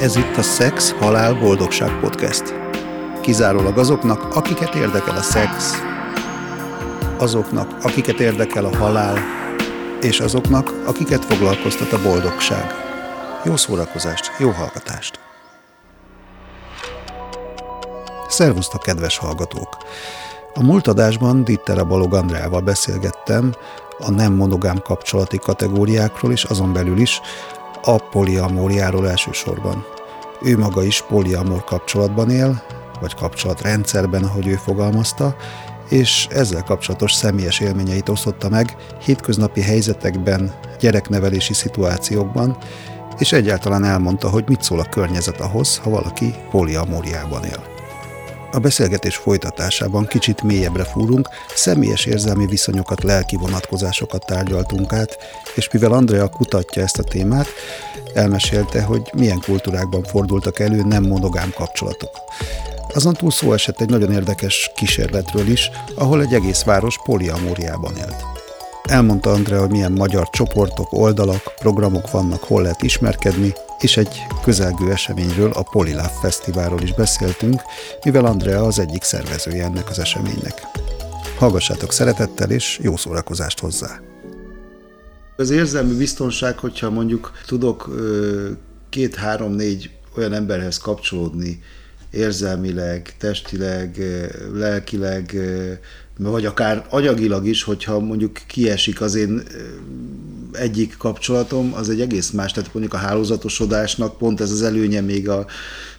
Ez itt a Szex, Halál, Boldogság Podcast. Kizárólag azoknak, akiket érdekel a szex, azoknak, akiket érdekel a halál, és azoknak, akiket foglalkoztat a boldogság. Jó szórakozást, jó hallgatást! Szervusztok, kedves hallgatók! A múlt adásban Dittera Balog Andrával beszélgettem a nem monogám kapcsolati kategóriákról, és azon belül is a poliamóriáról elsősorban. Ő maga is poliamor kapcsolatban él, vagy kapcsolatrendszerben, ahogy ő fogalmazta, és ezzel kapcsolatos személyes élményeit osztotta meg hétköznapi helyzetekben, gyereknevelési szituációkban, és egyáltalán elmondta, hogy mit szól a környezet ahhoz, ha valaki poliamóriában él. A beszélgetés folytatásában kicsit mélyebbre fúrunk, személyes érzelmi viszonyokat, lelki vonatkozásokat tárgyaltunk át, és mivel Andrea kutatja ezt a témát, elmesélte, hogy milyen kultúrákban fordultak elő nem monogám kapcsolatok. Azon túl szó esett egy nagyon érdekes kísérletről is, ahol egy egész város poliamóriában élt. Elmondta Andrea, hogy milyen magyar csoportok, oldalak, programok vannak, hol lehet ismerkedni, és egy közelgő eseményről, a Polilove Fesztiválról is beszéltünk, mivel Andrea az egyik szervezője ennek az eseménynek. Hallgassátok szeretettel, és jó szórakozást hozzá! Az érzelmi biztonság, hogyha mondjuk tudok két-három-négy olyan emberhez kapcsolódni, érzelmileg, testileg, lelkileg, vagy akár agyagilag is, hogyha mondjuk kiesik az én egyik kapcsolatom, az egy egész más, tehát mondjuk a hálózatosodásnak pont ez az előnye még a,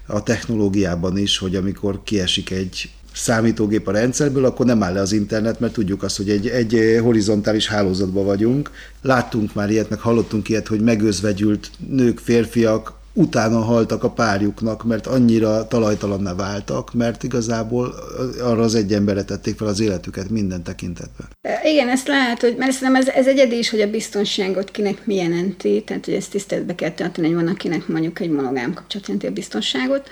a technológiában is, hogy amikor kiesik egy számítógép a rendszerből, akkor nem áll le az internet, mert tudjuk azt, hogy egy, egy horizontális hálózatban vagyunk. Láttunk már ilyet, meg hallottunk ilyet, hogy megözvegyült nők, férfiak utána haltak a párjuknak, mert annyira talajtalanná váltak, mert igazából arra az egy emberre tették fel az életüket minden tekintetben. Igen, ezt lehet, hogy, mert szerintem ez, ez egyedi is, hogy a biztonságot kinek mi jelenti, tehát hogy ezt tiszteletbe kell tartani, hogy van akinek mondjuk egy monogám kapcsolat jelenti a biztonságot,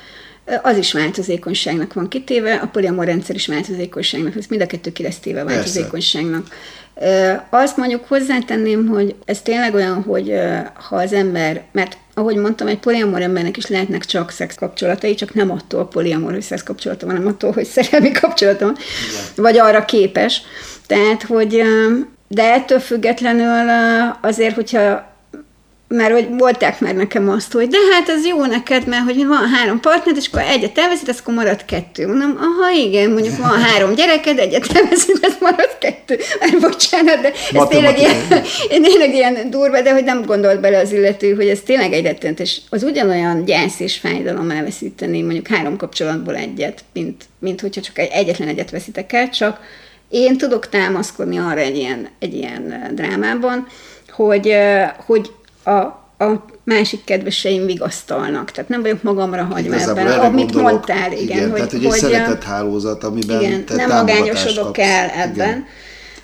az is változékonyságnak van kitéve, a poliamor rendszer is változékonyságnak, ez mind a kettő ki lesz téve változékonyságnak. Persze. Azt mondjuk hozzátenném, hogy ez tényleg olyan, hogy ha az ember, mert ahogy mondtam, egy poliamor embernek is lehetnek csak szex kapcsolatai, csak nem attól poliamor, hogy szex kapcsolata van, hanem attól, hogy szerelmi kapcsolata van, vagy arra képes. Tehát, hogy de ettől függetlenül azért, hogyha mert hogy volták már nekem azt, hogy de hát ez jó neked, mert hogy van három partner, és akkor egyet elveszít, akkor marad kettő. Mondom, aha, igen, mondjuk van három gyereked, egyet elveszít, ez marad kettő. Már bocsánat, de ez tényleg ilyen, tényleg ilyen durva, de hogy nem gondolt bele az illető, hogy ez tényleg egy rettenetes, az ugyanolyan gyász és fájdalom elveszíteni mondjuk három kapcsolatból egyet, mint, mint hogyha csak egy, egyetlen egyet veszítek el, csak én tudok támaszkodni arra egy ilyen, egy ilyen drámában, hogy, hogy a, a másik kedveseim vigasztalnak. Tehát nem vagyok magamra hagyva ebben, amit gondolok, mondtál. Igen, igen hogy, tehát, hogy, hogy egy szeretett hálózat, amiben igen, te nem magányosodok kapsz. el ebben.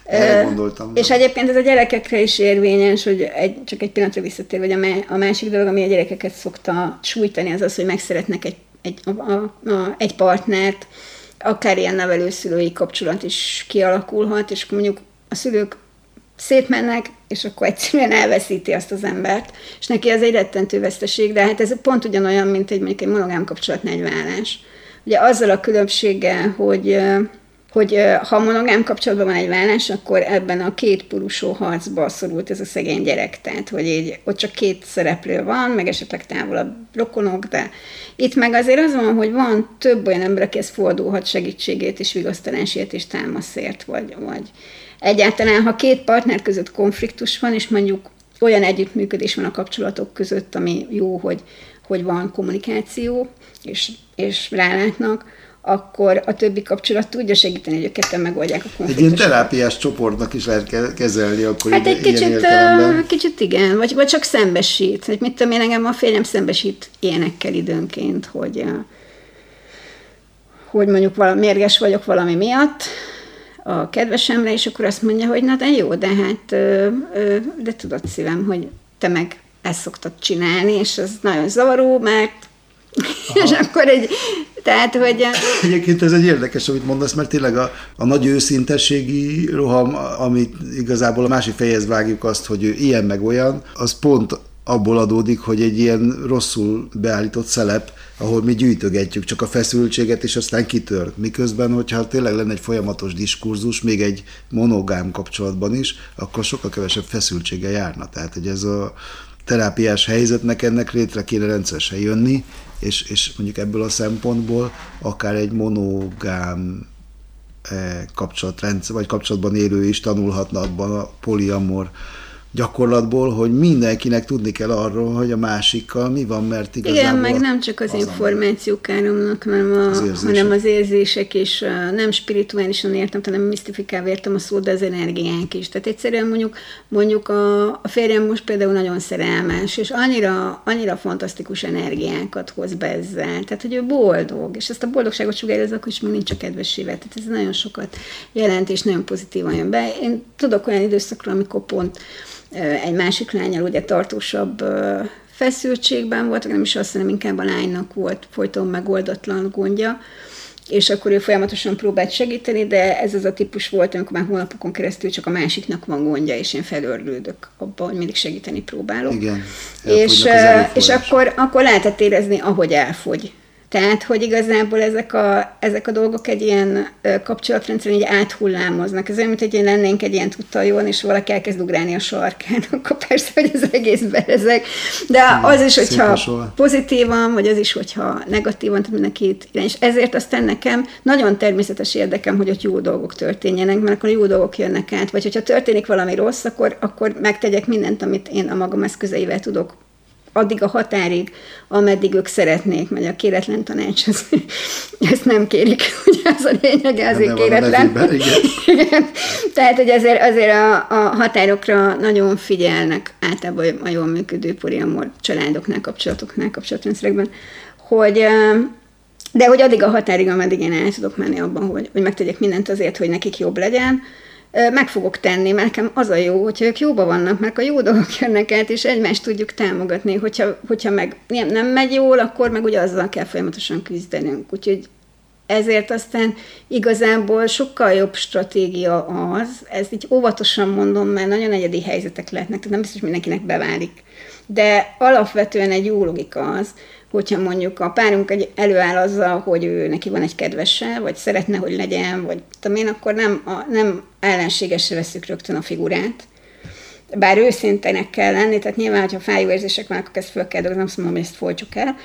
Igen. gondoltam. És egyébként ez a gyerekekre is érvényes, hogy egy, csak egy pillanatra visszatér, hogy a, a másik dolog, ami a gyerekeket szokta sújtani, az az, hogy megszeretnek egy, egy, a, a, a, egy partnert, akár ilyen nevelőszülői kapcsolat is kialakulhat, és mondjuk a szülők szétmennek, és akkor egyszerűen elveszíti azt az embert, és neki ez egy rettentő veszteség, de hát ez pont ugyanolyan, mint egy mondjuk egy monogám kapcsolatnál egy vállás. Ugye azzal a különbséggel, hogy hogy ha monogám kapcsolatban van egy vállás, akkor ebben a két purusó harcba szorult ez a szegény gyerek. Tehát, hogy így, ott csak két szereplő van, meg esetleg távolabb rokonok, de itt meg azért az van, hogy van több olyan ember, aki ezt fordulhat segítségét és vigasztalásért és támaszért, vagy, vagy Egyáltalán, ha két partner között konfliktus van, és mondjuk olyan együttműködés van a kapcsolatok között, ami jó, hogy, hogy van kommunikáció, és, és rálátnak, akkor a többi kapcsolat tudja segíteni, hogy ők ketten megoldják a konfliktusokat. Egy ilyen terápiás csoportnak is lehet kezelni akkor Hát egy kicsit, kicsit igen, vagy, vagy csak szembesít. Hogy mit tudom én, engem a férjem szembesít ilyenekkel időnként, hogy, hogy mondjuk valami, mérges vagyok valami miatt, a kedvesemre, és akkor azt mondja, hogy na de jó, de hát de tudod szívem, hogy te meg ezt szoktad csinálni, és ez nagyon zavaró, mert. És akkor egy, tehát, hogy... Egyébként ez egy érdekes, amit mondasz, mert tényleg a, a nagy őszintességi roham, amit igazából a másik fejhez vágjuk azt, hogy ő ilyen meg olyan, az pont abból adódik, hogy egy ilyen rosszul beállított szelep, ahol mi gyűjtögetjük csak a feszültséget, és aztán kitör. Miközben, hogyha tényleg lenne egy folyamatos diskurzus, még egy monogám kapcsolatban is, akkor sokkal kevesebb feszültsége járna. Tehát, hogy ez a terápiás helyzetnek ennek létre kéne rendszeresen jönni, és, és mondjuk ebből a szempontból akár egy monogám eh, kapcsolatrendszer, vagy kapcsolatban élő is tanulhatna abban a poliamor gyakorlatból, hogy mindenkinek tudni kell arról, hogy a másikkal mi van, mert igazából... Igen, meg nem csak az, az információk áramnak, hanem, a, az hanem az érzések is, nem spirituálisan értem, hanem misztifikálva értem a szót, de az energiánk is. Tehát egyszerűen mondjuk, mondjuk a, a férjem most például nagyon szerelmes, és annyira, annyira fantasztikus energiákat hoz be ezzel. Tehát, hogy ő boldog, és ezt a boldogságot sugározza, akkor is még nincs a kedvesével. Tehát ez nagyon sokat jelent, és nagyon pozitívan jön be. Én tudok olyan időszakról, amikor pont egy másik lányal ugye tartósabb feszültségben voltak, nem is azt, hanem inkább a lánynak volt folyton megoldatlan gondja, és akkor ő folyamatosan próbált segíteni, de ez az a típus volt, amikor már hónapokon keresztül csak a másiknak van gondja, és én felördődök abban, hogy mindig segíteni próbálok. Igen. És, és akkor, akkor lehetett érezni, ahogy elfogy tehát, hogy igazából ezek a, ezek a dolgok egy ilyen kapcsolatrendszeren így áthullámoznak. Ez olyan, mint hogy lennénk egy ilyen tudtajon, és valaki elkezd ugrálni a sarkán, akkor persze, hogy az egész berezek. De az is, hogyha pozitívan, vagy az is, hogyha negatívan, tehát irány. És ezért aztán nekem nagyon természetes érdekem, hogy ott jó dolgok történjenek, mert akkor jó dolgok jönnek át. Vagy hogyha történik valami rossz, akkor, akkor megtegyek mindent, amit én a magam eszközeivel tudok addig a határig, ameddig ők szeretnék, mert a kéretlen tanács, az, ezt nem kérik, ugye az a lényeg, azért kéretlen. igen. igen. Tehát, hogy azért, azért a, a határokra nagyon figyelnek általában a jól működő poliamor családoknál, kapcsolatoknál, kapcsolatrendszerekben, hogy de hogy addig a határig, ameddig én el tudok menni abban, hogy, hogy megtegyek mindent azért, hogy nekik jobb legyen, meg fogok tenni, mert nekem az a jó, hogyha ők jóba vannak, mert a jó dolgok jönnek át, és egymást tudjuk támogatni, hogyha, hogyha meg nem, nem megy jól, akkor meg ugye azzal kell folyamatosan küzdenünk. Úgyhogy ezért aztán igazából sokkal jobb stratégia az, ezt így óvatosan mondom, mert nagyon egyedi helyzetek lehetnek, tehát nem biztos, mindenkinek beválik. De alapvetően egy jó logika az, hogyha mondjuk a párunk egy előáll azzal, hogy ő neki van egy kedvese, vagy szeretne, hogy legyen, vagy tudom én, akkor nem, a, nem ellenségesre veszük rögtön a figurát, bár őszintenek kell lenni, tehát nyilván, hogyha fájó érzések vannak, akkor ezt föl kell dolgozni, azt mondom, hogy ezt folytjuk el,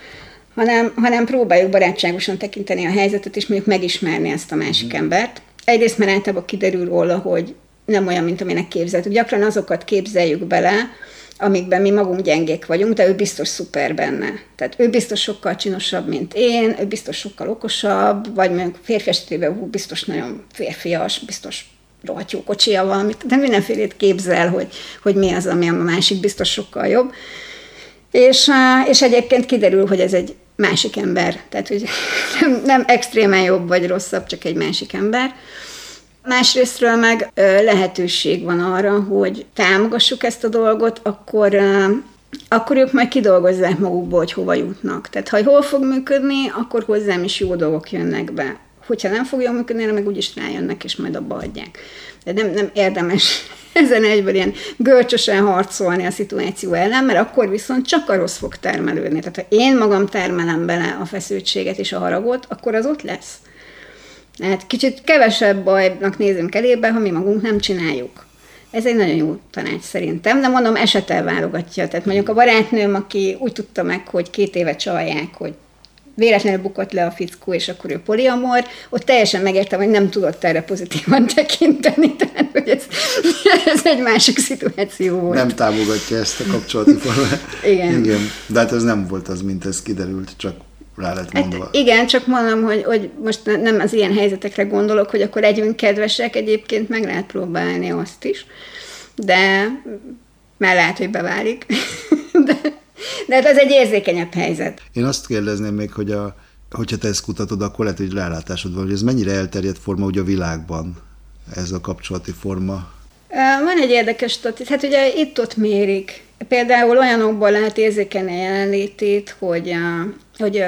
hanem, hanem próbáljuk barátságosan tekinteni a helyzetet, és mondjuk megismerni ezt a másik mm. embert. Egyrészt, mert általában kiderül róla, hogy nem olyan, mint aminek képzeltük. Gyakran azokat képzeljük bele, amikben mi magunk gyengék vagyunk, de ő biztos szuper benne. Tehát ő biztos sokkal csinosabb, mint én, ő biztos sokkal okosabb, vagy mondjuk férfi esetében biztos nagyon férfias, biztos rohadt jó kocsia valamit, de mindenfélét képzel, hogy, hogy mi az, ami a másik biztos sokkal jobb. És, és egyébként kiderül, hogy ez egy másik ember, tehát hogy nem, nem extrémen jobb vagy rosszabb, csak egy másik ember. Másrésztről meg lehetőség van arra, hogy támogassuk ezt a dolgot, akkor akkor ők majd kidolgozzák magukból, hogy hova jutnak. Tehát ha hol fog működni, akkor hozzám is jó dolgok jönnek be. Hogyha nem fog jól működni, meg úgyis rájönnek, és majd abba adják. De nem, nem érdemes ezen egyből ilyen görcsösen harcolni a szituáció ellen, mert akkor viszont csak a rossz fog termelődni. Tehát ha én magam termelem bele a feszültséget és a haragot, akkor az ott lesz. Hát kicsit kevesebb bajnak nézünk elébe, ha mi magunk nem csináljuk. Ez egy nagyon jó tanács szerintem, de mondom, esetel válogatja. Tehát mondjuk a barátnőm, aki úgy tudta meg, hogy két éve csalják, hogy véletlenül bukott le a fickó, és akkor ő poliamor, ott teljesen megértem, hogy nem tudott erre pozitívan tekinteni, tehát hogy ez, ez egy másik szituáció volt. Nem támogatja ezt a kapcsolati formát. Igen. Igen. De hát ez nem volt az, mint ez kiderült, csak rá lett hát mondva. Hát igen, csak mondom, hogy, hogy most nem az ilyen helyzetekre gondolok, hogy akkor legyünk kedvesek, egyébként meg lehet próbálni azt is, de már lehet, hogy beválik. de, de hát az egy érzékenyebb helyzet. Én azt kérdezném még, hogy a, hogyha te ezt kutatod, akkor lehet, hogy rálátásod van, hogy ez mennyire elterjedt forma ugye a világban, ez a kapcsolati forma? Van egy érdekes statisztika, hát ugye itt-ott mérik. Például olyanokból lehet érzékelni a jelenlétét, hogy hogy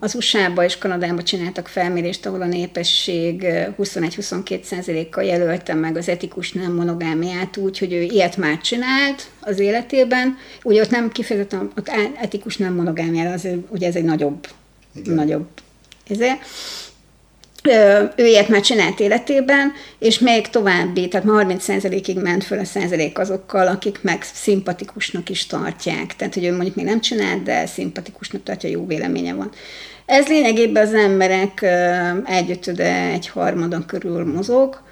az USA-ba és Kanadába csináltak felmérést, ahol a népesség 21-22 kal jelölte meg az etikus nem monogámiát úgy, hogy ő ilyet már csinált az életében. Ugye ott nem kifejezetten ott etikus nem monogámiára, az, ugye ez egy nagyobb, Igen. nagyobb ezért ő ilyet már csinált életében, és még további, tehát ma 30%-ig ment föl a százalék azokkal, akik meg szimpatikusnak is tartják. Tehát, hogy ő mondjuk még nem csinált, de szimpatikusnak tartja, jó véleménye van. Ez lényegében az emberek egyötöde, egy harmadon körül mozog.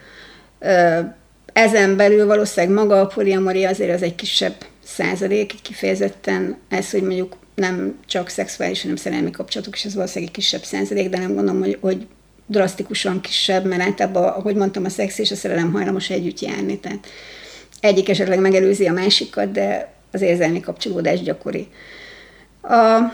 Ezen belül valószínűleg maga a poliamori azért az egy kisebb százalék, kifejezetten ez, hogy mondjuk nem csak szexuális, hanem szerelmi kapcsolatok, és ez valószínűleg egy kisebb százalék, de nem gondolom, hogy, hogy drasztikusan kisebb, mert általában, ahogy mondtam, a szex és a szerelem hajlamos együtt járni, tehát egyik esetleg megelőzi a másikat, de az érzelmi kapcsolódás gyakori. A,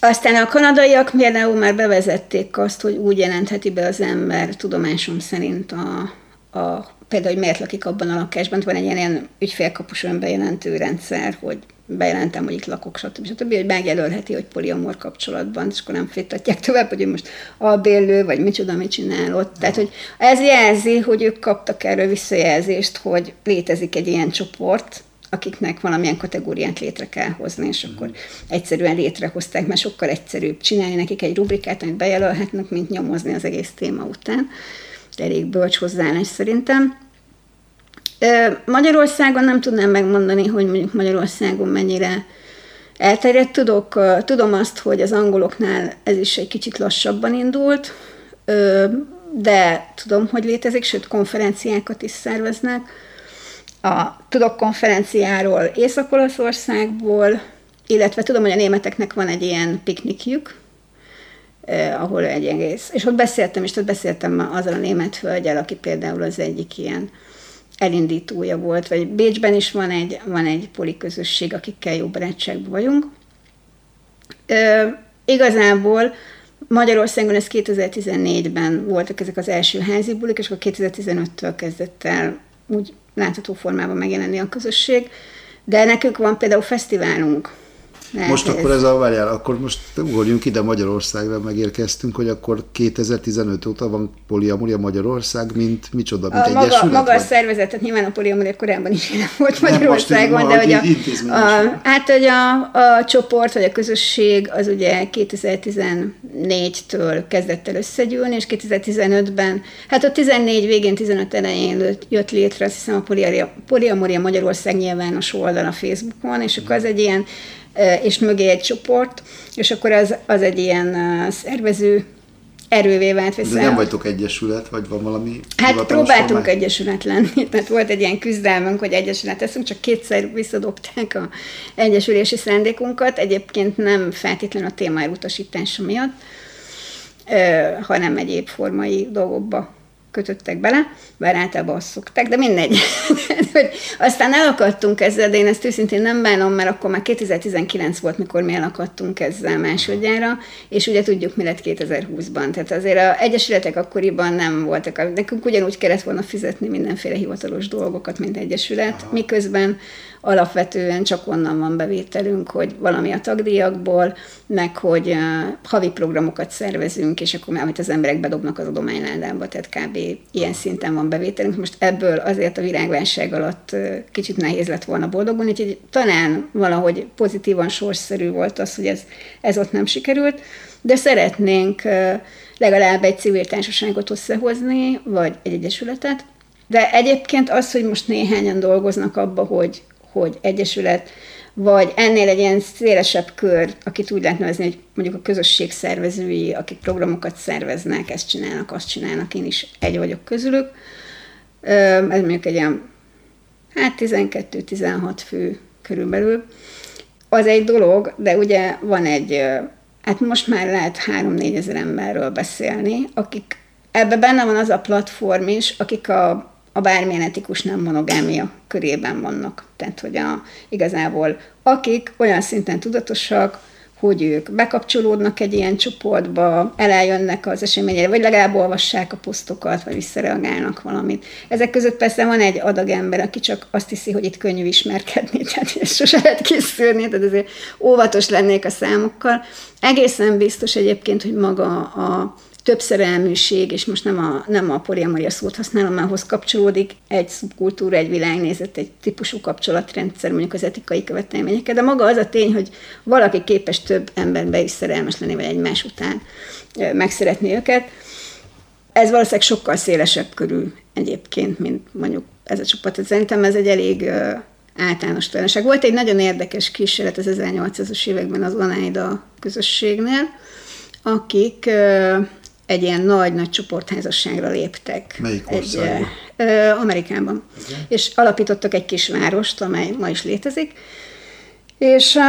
aztán a kanadaiak például már bevezették azt, hogy úgy jelentheti be az ember tudomásom szerint a, a például, hogy miért lakik abban a lakásban, van egy ilyen, ilyen ügyfélkapus önbejelentő rendszer, hogy bejelentem, hogy itt lakok, stb. stb. hogy megjelölheti, hogy poliamor kapcsolatban, és akkor nem fittatják tovább, hogy most albérlő, vagy micsoda, mit csinál ott. Tehát, hogy ez jelzi, hogy ők kaptak erről visszajelzést, hogy létezik egy ilyen csoport, akiknek valamilyen kategóriát létre kell hozni, és akkor egyszerűen létrehozták, mert sokkal egyszerűbb csinálni nekik egy rubrikát, amit bejelölhetnek, mint nyomozni az egész téma után. Elég bölcs hozzáállás szerintem. Magyarországon nem tudnám megmondani, hogy mondjuk Magyarországon mennyire elterjedt. Tudok, tudom azt, hogy az angoloknál ez is egy kicsit lassabban indult, de tudom, hogy létezik, sőt konferenciákat is szerveznek. A, tudok konferenciáról Észak-Olaszországból, illetve tudom, hogy a németeknek van egy ilyen piknikjük, eh, ahol egy egész, és ott beszéltem, és ott beszéltem azzal a német hölgyel, aki például az egyik ilyen elindítója volt, vagy Bécsben is van egy, van egy poliközösség, akikkel jó barátságban vagyunk. Ö, igazából Magyarországon ez 2014-ben voltak ezek az első házi bulik, és akkor 2015-től kezdett el úgy látható formában megjelenni a közösség. De nekünk van például fesztiválunk, lehet most ez. akkor ez a, várjál, akkor most ugorjunk ide Magyarországra, megérkeztünk, hogy akkor 2015 óta van poliamoria Magyarország, mint micsoda, mint a, maga, maga a szervezetet, nyilván a poliamoria korábban is jelen volt Magyarországon, de hogy a, a, hát, hogy a, a csoport, vagy a közösség az ugye 2014-től kezdett el összegyűlni, és 2015-ben, hát a 14 végén, 15 elején jött létre, azt hiszem a poliamoria Magyarország nyilvános oldal a Facebookon, és akkor az egy ilyen és mögé egy csoport, és akkor az, az egy ilyen szervező erővé vált vissza. De nem vagytok egyesület, vagy van valami Hát próbáltunk formány? egyesület lenni, tehát volt egy ilyen küzdelmünk, hogy egyesület leszünk, csak kétszer visszadobták a egyesülési szándékunkat, egyébként nem feltétlenül a téma elutasítása miatt, hanem egyéb formai dolgokba kötöttek bele, bár általában azt szokták, de mindegy. hogy aztán elakadtunk ezzel, de én ezt őszintén nem bánom, mert akkor már 2019 volt, mikor mi elakadtunk ezzel másodjára, és ugye tudjuk, mi lett 2020-ban. Tehát azért az egyesületek akkoriban nem voltak. Nekünk ugyanúgy kellett volna fizetni mindenféle hivatalos dolgokat, mint egyesület, miközben alapvetően csak onnan van bevételünk, hogy valami a tagdíjakból, meg hogy havi programokat szervezünk, és akkor amit az emberek bedobnak az adományládába, tehát kb. ilyen szinten van bevételünk. Most ebből azért a világválság alatt kicsit nehéz lett volna boldogulni, úgyhogy talán valahogy pozitívan sorszerű volt az, hogy ez, ez ott nem sikerült, de szeretnénk legalább egy civil társaságot összehozni, vagy egy egyesületet, de egyébként az, hogy most néhányan dolgoznak abba, hogy hogy egyesület, vagy ennél egy ilyen szélesebb kör, akit úgy lehet nevezni, hogy mondjuk a közösség szervezői, akik programokat szerveznek, ezt csinálnak, azt csinálnak, én is egy vagyok közülük. Ez mondjuk egy ilyen, hát 12-16 fő körülbelül. Az egy dolog, de ugye van egy, hát most már lehet 3-4 ezer emberről beszélni, akik, ebbe benne van az a platform is, akik a a bármilyen etikus nem monogámia körében vannak. Tehát, hogy a, igazából akik olyan szinten tudatosak, hogy ők bekapcsolódnak egy ilyen csoportba, eljönnek az eseményre, vagy legalább olvassák a posztokat, vagy visszareagálnak valamit. Ezek között persze van egy adag ember, aki csak azt hiszi, hogy itt könnyű ismerkedni, tehát ezt sose lehet készülni, tehát azért óvatos lennék a számokkal. Egészen biztos egyébként, hogy maga a többszerelműség, és most nem a, nem a poliamoria szót használom, ahhoz kapcsolódik egy szubkultúra, egy világnézet, egy típusú kapcsolatrendszer, mondjuk az etikai követelményeket, de maga az a tény, hogy valaki képes több emberbe is szerelmes lenni, vagy egymás után megszeretni őket, ez valószínűleg sokkal szélesebb körül egyébként, mint mondjuk ez a csapat. Szerintem ez egy elég általános tulajdonság. Volt egy nagyon érdekes kísérlet az 1800-as években az Oneida közösségnél, akik egy ilyen nagy-nagy csoportházasságra léptek. Melyik országban? Egy, Amerikában. Igen. És alapítottak egy kis várost, amely ma is létezik. És uh,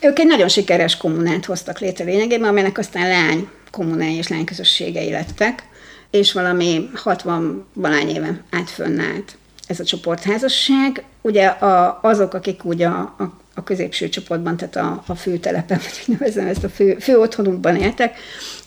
ők egy nagyon sikeres kommunát hoztak létre lényegében, amelynek aztán lány kommunái és lányközösségei lettek, és valami 60 valány éve át fönnállt ez a csoportházasság. Ugye a, azok, akik ugye a, a a középső csoportban, tehát a, a főtelepen, vagy úgy nevezem ezt a fő, fő otthonukban éltek.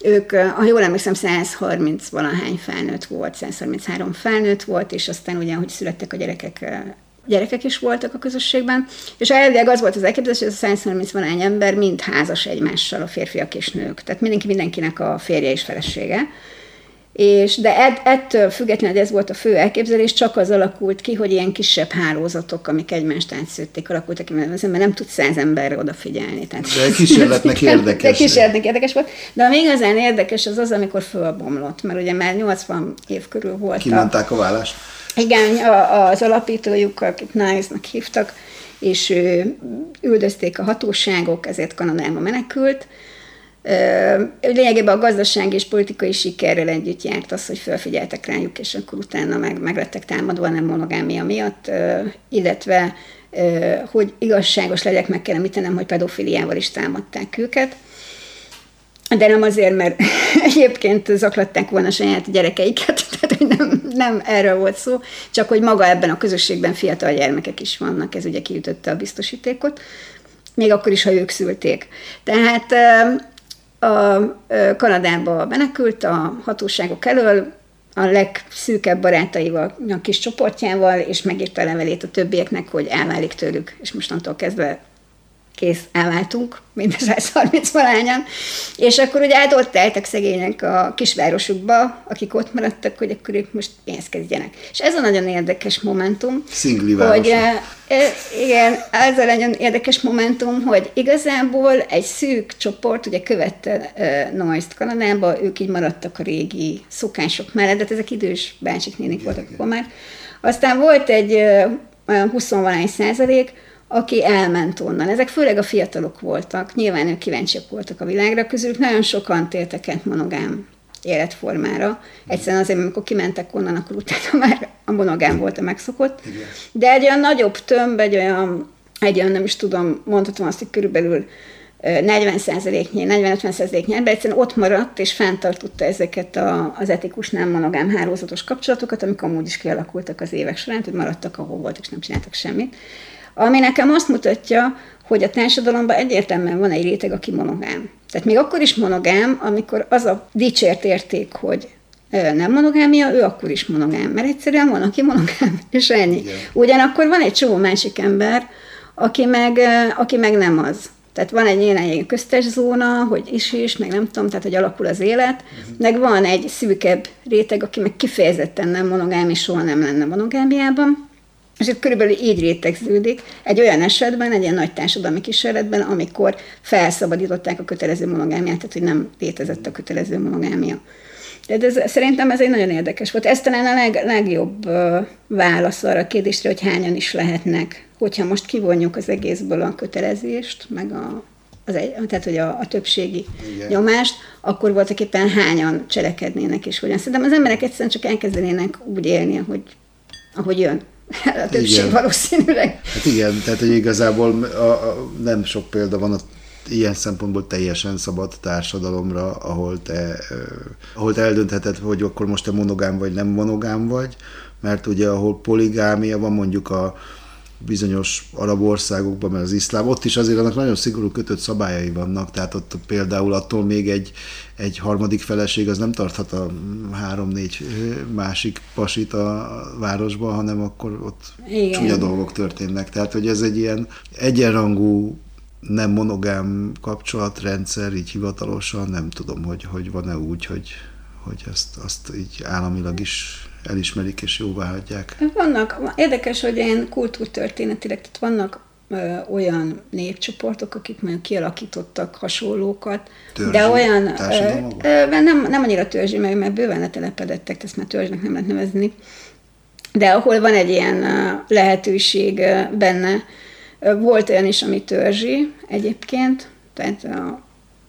Ők, ha jól emlékszem, 130 valahány felnőtt volt, 133 felnőtt volt, és aztán ugye, hogy születtek a gyerekek, gyerekek is voltak a közösségben, és elvileg az volt az elképzelés, hogy ez a 130 valahány ember mind házas egymással, a férfiak és nők. Tehát mindenki mindenkinek a férje és felesége és, de ed, ettől függetlenül, ez volt a fő elképzelés, csak az alakult ki, hogy ilyen kisebb hálózatok, amik egymást átszőtték, alakultak ki, mert nem tud száz emberre odafigyelni. Tehát, de kísérletnek érdekes. De kísérletnek érdekes volt. De ami igazán érdekes az az, amikor fölbomlott, mert ugye már 80 év körül volt. Kimondták a vállást. Igen, az alapítójuk, akit Nice-nak hívtak, és üldözték a hatóságok, ezért Kanadába menekült, Lényegében a gazdaság és politikai sikerrel együtt járt az, hogy felfigyeltek rájuk, és akkor utána meg, meg lettek támadva nem monogámia miatt, illetve hogy igazságos legyek, meg kell említenem, hogy pedofiliával is támadták őket. De nem azért, mert egyébként zaklatták volna saját gyerekeiket, tehát hogy nem, nem erről volt szó, csak hogy maga ebben a közösségben fiatal gyermekek is vannak, ez ugye kiütötte a biztosítékot, még akkor is, ha ők szülték. Tehát a Kanadába menekült a hatóságok elől, a legszűkebb barátaival, a kis csoportjával, és megírta a levelét a többieknek, hogy elválik tőlük, és mostantól kezdve kész, elváltunk, mind a 130 valányan, és akkor ugye át ott eltek szegények a kisvárosukba, akik ott maradtak, hogy akkor ők most pénzt kezdjenek. És ez a nagyon érdekes momentum, Szingli hogy e, igen, ez a nagyon érdekes momentum, hogy igazából egy szűk csoport ugye követte e, Noise-t Kanadába, ők így maradtak a régi szokások mellett, de hát ezek idős bácsik nénik voltak akkor már. Aztán volt egy olyan 20 százalék, aki elment onnan. Ezek főleg a fiatalok voltak, nyilván ők kíváncsiak voltak a világra, közülük nagyon sokan tértek át monogám életformára. Egyszerűen azért, amikor kimentek onnan, akkor utána már a monogám volt a megszokott. De egy olyan nagyobb tömb, egy olyan, egy olyan nem is tudom, mondhatom azt, hogy körülbelül 40%-nyi, 40-50%-nyi ember egyszerűen ott maradt, és fenntartotta ezeket a, az etikus nem monogám hálózatos kapcsolatokat, amik amúgy is kialakultak az évek során, hogy maradtak, ahol voltak, és nem csináltak semmit. Ami nekem azt mutatja, hogy a társadalomban egyértelműen van egy réteg, aki monogám. Tehát még akkor is monogám, amikor az a dicsért érték, hogy nem monogámia, ő akkor is monogám, mert egyszerűen van, aki monogám, és ennyi. Igen. Ugyanakkor van egy csomó másik ember, aki meg, aki meg nem az. Tehát van egy ilyen köztes zóna, hogy is is, meg nem tudom, tehát hogy alakul az élet, uh-huh. meg van egy szűkebb réteg, aki meg kifejezetten nem monogám, és soha nem lenne monogámiában. És itt körülbelül így rétegződik egy olyan esetben, egy ilyen nagy társadalmi kísérletben, amikor felszabadították a kötelező monogámiát, tehát hogy nem létezett a kötelező monogámia. De ez, szerintem ez egy nagyon érdekes volt. Ez talán a leg, legjobb uh, válasz arra a kérdésre, hogy hányan is lehetnek, hogyha most kivonjuk az egészből a kötelezést, meg a, az egy, tehát hogy a, a többségi Igen. nyomást, akkor voltak éppen hányan cselekednének és hogyan. Szerintem az emberek egyszerűen csak elkezdenének úgy élni, ahogy, ahogy jön. a többség igen. valószínűleg. Hát igen, tehát hogy igazából a, a, nem sok példa van a ilyen szempontból teljesen szabad társadalomra, ahol te, ahol te eldöntheted, hogy akkor most te monogám vagy nem monogám vagy, mert ugye ahol poligámia van mondjuk a bizonyos arab országokban, mert az iszlám, ott is azért annak nagyon szigorú kötött szabályai vannak, tehát ott például attól még egy, egy harmadik feleség az nem tarthat a három-négy másik pasit a városban, hanem akkor ott Igen. csúnya dolgok történnek. Tehát, hogy ez egy ilyen egyenrangú nem monogám kapcsolatrendszer, így hivatalosan, nem tudom, hogy, hogy van-e úgy, hogy, hogy ezt, azt így államilag is elismerik és jóvá hagyják. Vannak, érdekes, hogy ilyen kultúrtörténetileg, tehát vannak ö, olyan népcsoportok, akik mondjuk kialakítottak hasonlókat, törzsi, de olyan, ö, ö, nem, nem annyira törzsi, mert, mert bőven letelepedettek, ezt már törzsnek nem lehet nevezni, de ahol van egy ilyen lehetőség benne, volt olyan is, ami törzsi egyébként, tehát a,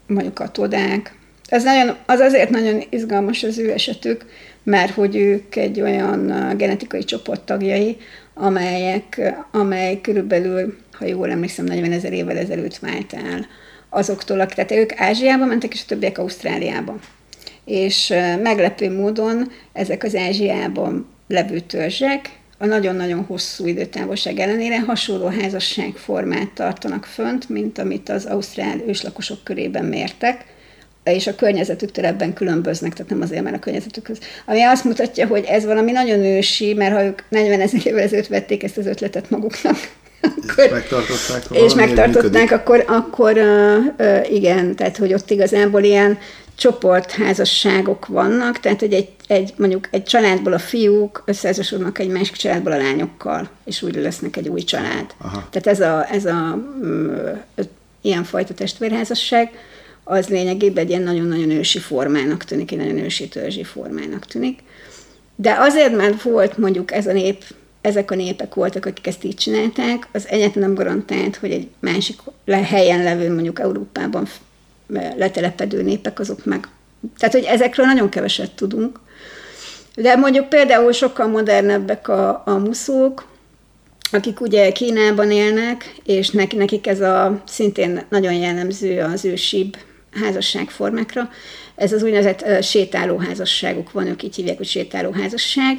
mondjuk a todák. Ez nagyon, az azért nagyon izgalmas az ő esetük, mert hogy ők egy olyan genetikai csoport tagjai, amelyek, amely körülbelül, ha jól emlékszem, 40 ezer évvel ezelőtt vált el azoktól, akik, tehát ők Ázsiába mentek, és a többiek Ausztráliába. És meglepő módon ezek az Ázsiában levő törzsek a nagyon-nagyon hosszú időtávolság ellenére hasonló házasságformát tartanak fönt, mint amit az ausztrál őslakosok körében mértek, és a környezetüktől ebben különböznek, tehát nem azért, mert a környezetükhöz. Ami azt mutatja, hogy ez valami nagyon ősi, mert ha ők 40 ezer évvel ezelőtt vették ezt az ötletet maguknak, akkor, és megtartották, és megtartották akkor, akkor uh, uh, igen, tehát hogy ott igazából ilyen csoportházasságok vannak, tehát hogy egy, egy, mondjuk egy családból a fiúk összeházasodnak egy másik családból a lányokkal, és úgy lesznek egy új család. Aha. Tehát ez a, ez a um, ilyenfajta testvérházasság, az lényegében egy ilyen nagyon-nagyon ősi formának tűnik, egy nagyon ősi törzsi formának tűnik. De azért, mert volt mondjuk ez a nép, ezek a népek voltak, akik ezt így csinálták, az egyetlen nem garantált, hogy egy másik helyen levő, mondjuk Európában letelepedő népek, azok meg. Tehát, hogy ezekről nagyon keveset tudunk. De mondjuk például sokkal modernebbek a, a muszók, akik ugye Kínában élnek, és nekik ez a szintén nagyon jellemző az ősibb házasságformákra. Ez az úgynevezett sétáló házasságuk van, ők így hívják, hogy sétáló házasság.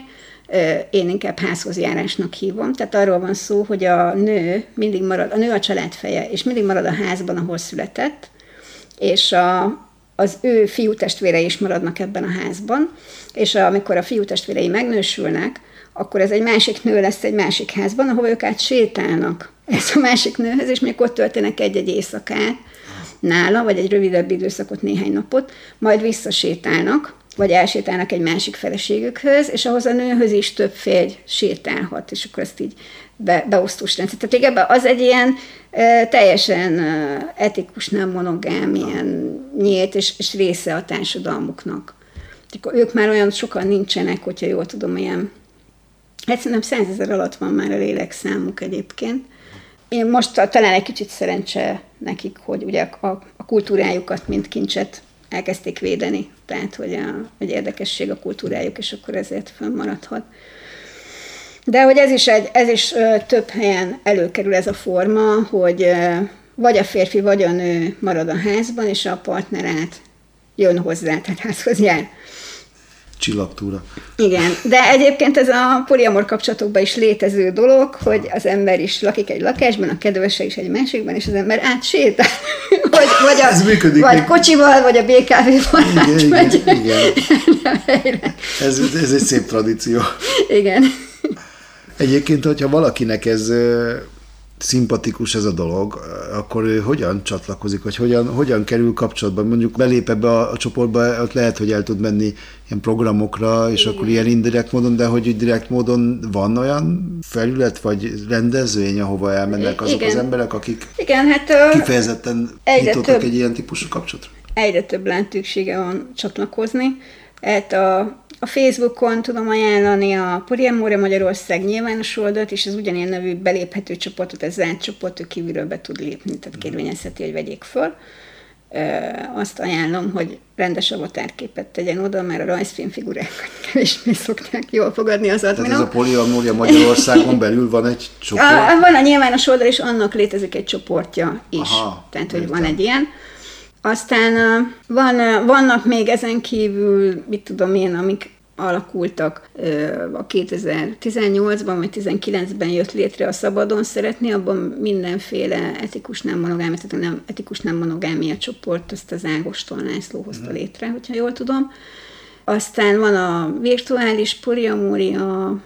Én inkább házhoz járásnak hívom. Tehát arról van szó, hogy a nő mindig marad, a nő a család feje, és mindig marad a házban, ahol született, és a, az ő fiú testvérei is maradnak ebben a házban, és amikor a fiú testvérei megnősülnek, akkor ez egy másik nő lesz egy másik házban, ahol ők át sétálnak ez a másik nőhöz, és még ott töltenek egy-egy éjszakát nála, vagy egy rövidebb időszakot, néhány napot, majd visszasétálnak, vagy elsétálnak egy másik feleségükhöz, és ahhoz a nőhöz is több férj sétálhat, és akkor ezt így be, beosztós rendszer. Tehát igen, az egy ilyen e, teljesen etikus, nem monogám, ilyen nyílt, és, és része a társadalmuknak. Tehát ők már olyan sokan nincsenek, hogyha jól tudom, ilyen Hát szerintem százezer alatt van már a lélekszámuk egyébként. Én most talán egy kicsit szerencse nekik, hogy ugye a, a kultúrájukat, mint kincset elkezdték védeni, tehát hogy, a, hogy érdekesség a kultúrájuk, és akkor ezért fönnmaradhat. De hogy ez is, egy, ez is ö, több helyen előkerül ez a forma, hogy ö, vagy a férfi, vagy a nő marad a házban, és a partnerát jön hozzá, tehát házhoz jár csillagtúra. Igen, de egyébként ez a poliamor kapcsolatokban is létező dolog, hogy az ember is lakik egy lakásban, a kedvese is egy másikban, és az ember átsétál. vagy, vagy, a, ez működik vagy még. kocsival, vagy a BKV-val igen, igen, igen. ez, ez egy szép tradíció. Igen. Egyébként, hogyha valakinek ez szimpatikus ez a dolog, akkor ő hogyan csatlakozik, vagy hogyan, hogyan kerül kapcsolatba? Mondjuk belép ebbe a, a csoportba, ott lehet, hogy el tud menni ilyen programokra, és Igen. akkor ilyen indirekt módon, de hogy direkt módon van olyan felület, vagy rendezvény, ahova elmennek azok Igen. az emberek, akik Igen, hát, kifejezetten nyitottak egy ilyen típusú kapcsolatra? Egyre több lehetősége van csatlakozni. Hát a a Facebookon tudom ajánlani a Poliamore Magyarország nyilvános oldalt, és az ugyanilyen nevű beléphető csoportot, ez zárt csoport, ő kívülről be tud lépni, tehát kérvényezheti, hogy vegyék föl. Azt ajánlom, hogy rendes avatarképet tegyen oda, mert a rajzfilmfigurákat kevésbé szokták jól fogadni az adminok. Tehát ez a Poliamória Magyarországon belül van egy csoport? A, van a nyilvános oldal, és annak létezik egy csoportja is. Aha, Tehát, hogy értem. van egy ilyen. Aztán van, vannak még ezen kívül, mit tudom én, amik alakultak. A 2018-ban vagy 2019-ben jött létre a Szabadon Szeretni, abban mindenféle etikus nem monogámia, tehát nem, etikus nem monogámia csoport, azt az Ágoston László hozta mhm. létre, hogyha jól tudom. Aztán van a virtuális poliamória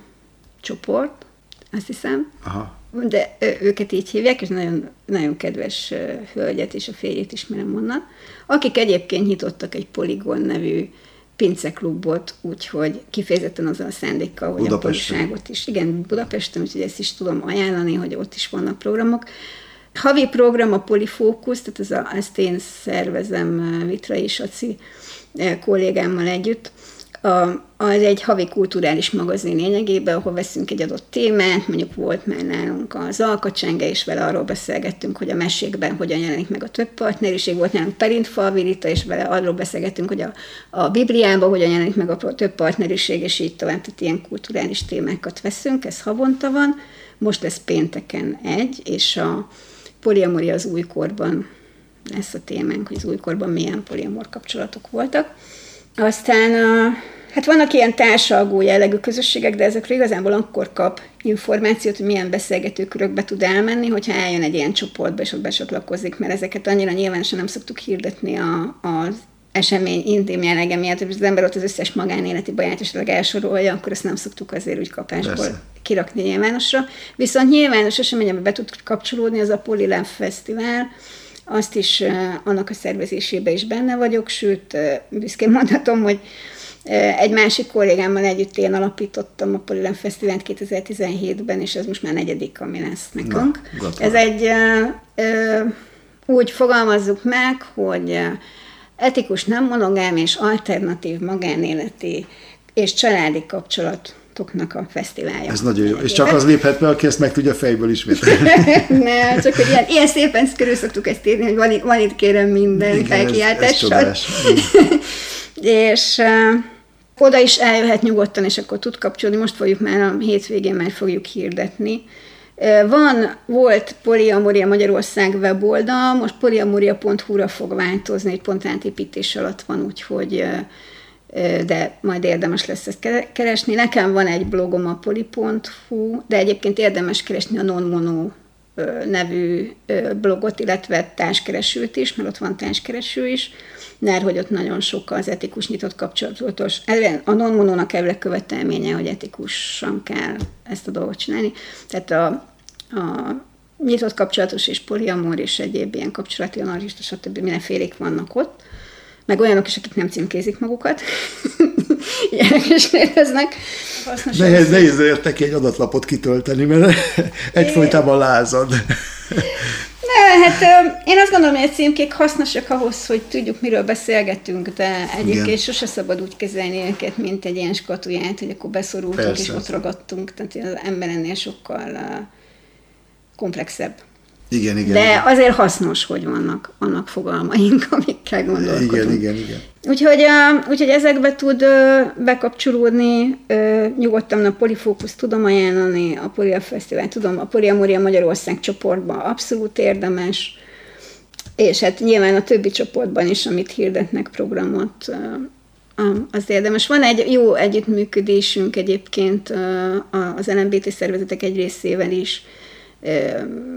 csoport, azt hiszem. Aha. De őket így hívják, és nagyon, nagyon kedves hölgyet és a férjét ismerem onnan, akik egyébként nyitottak egy Poligon nevű pinceklubot, úgyhogy kifejezetten azzal a szándékkal, hogy Budapesten. a poliságot is, igen, Budapesten, úgyhogy ezt is tudom ajánlani, hogy ott is vannak programok. Havi program a Polifókusz, tehát ez a, ezt én szervezem Vitra és Aci kollégámmal együtt, az egy havi kulturális magazin lényegében, ahol veszünk egy adott témát, mondjuk volt már nálunk az alkacsenge, és vele arról beszélgettünk, hogy a mesékben hogyan jelenik meg a több partneriség, volt nálunk Perintfalvirita, és vele arról beszélgettünk, hogy a, a Bibliában hogyan jelenik meg a több partneriség, és így tovább, tehát ilyen kulturális témákat veszünk, ez havonta van, most lesz pénteken egy, és a poliamoria az újkorban lesz a témánk, hogy az újkorban milyen poliamor kapcsolatok voltak. Aztán a, hát vannak ilyen társalgó jellegű közösségek, de ezekről igazából akkor kap információt, hogy milyen beszélgetőkörökbe tud elmenni, hogyha eljön egy ilyen csoportba, és ott becsatlakozik, mert ezeket annyira nyilvánosan nem szoktuk hirdetni a, az esemény intim jellege miatt, hogy az ember ott az összes magánéleti baját esetleg elsorolja, akkor ezt nem szoktuk azért úgy kapásból Persze. kirakni nyilvánosra. Viszont nyilvános esemény, amiben be tud kapcsolódni, az a Polylab Fesztivál, azt is annak a szervezésében is benne vagyok, sőt, büszkén mondhatom, hogy egy másik kollégámmal együtt én alapítottam a Polylem Fesztivált 2017-ben, és ez most már negyedik, ami lesz nekünk. Na, ez egy, úgy fogalmazzuk meg, hogy etikus nem monogám és alternatív magánéleti és családi kapcsolat toknak a fesztiválja. Ez nagyon jó. És csak az léphet be, aki ezt meg tudja fejből ismételni. ne, csak hogy ilyen, ilyen szépen körül szoktuk ezt írni, hogy van, itt, van itt kérem minden felkiáltással. és uh, oda is eljöhet nyugodtan, és akkor tud kapcsolni. Most fogjuk már a hétvégén már fogjuk hirdetni. Van, volt Poliamoria Magyarország weboldal, most poliamoria.hu-ra fog változni, egy pontátépítés alatt van, úgyhogy de majd érdemes lesz ezt keresni. Nekem van egy blogom a poli.hu, de egyébként érdemes keresni a non-mono nevű blogot, illetve társkeresőt is, mert ott van társkereső is, mert hogy ott nagyon sok az etikus nyitott kapcsolatos. A non-monónak elvileg követelménye, hogy etikusan kell ezt a dolgot csinálni. Tehát a, a nyitott kapcsolatos és poliamor és egyéb ilyen kapcsolati anarchista, stb. mindenfélék vannak ott meg olyanok is, akik nem címkézik magukat. Ilyenek is léteznek. Nehéz, nehéz értek egy adatlapot kitölteni, mert egyfolytában lázad. Ne, hát én azt gondolom, hogy a címkék hasznosak ahhoz, hogy tudjuk, miről beszélgetünk, de egyébként Igen. sose szabad úgy kezelni őket, mint egy ilyen skatuját, hogy akkor beszorultunk Persze. és ott ragadtunk. Tehát az ember ennél sokkal komplexebb. Igen, igen. De igen. azért hasznos, hogy vannak annak fogalmaink, amikkel gondolkodunk. Igen, igen, igen. Úgyhogy, úgyhogy ezekbe tud bekapcsolódni, nyugodtan a Polifókusz tudom ajánlani, a Polia Fesztivál tudom, a Poliamoria Magyarország csoportban abszolút érdemes, és hát nyilván a többi csoportban is, amit hirdetnek programot, az érdemes. Van egy jó együttműködésünk egyébként az LMBT szervezetek egy részével is,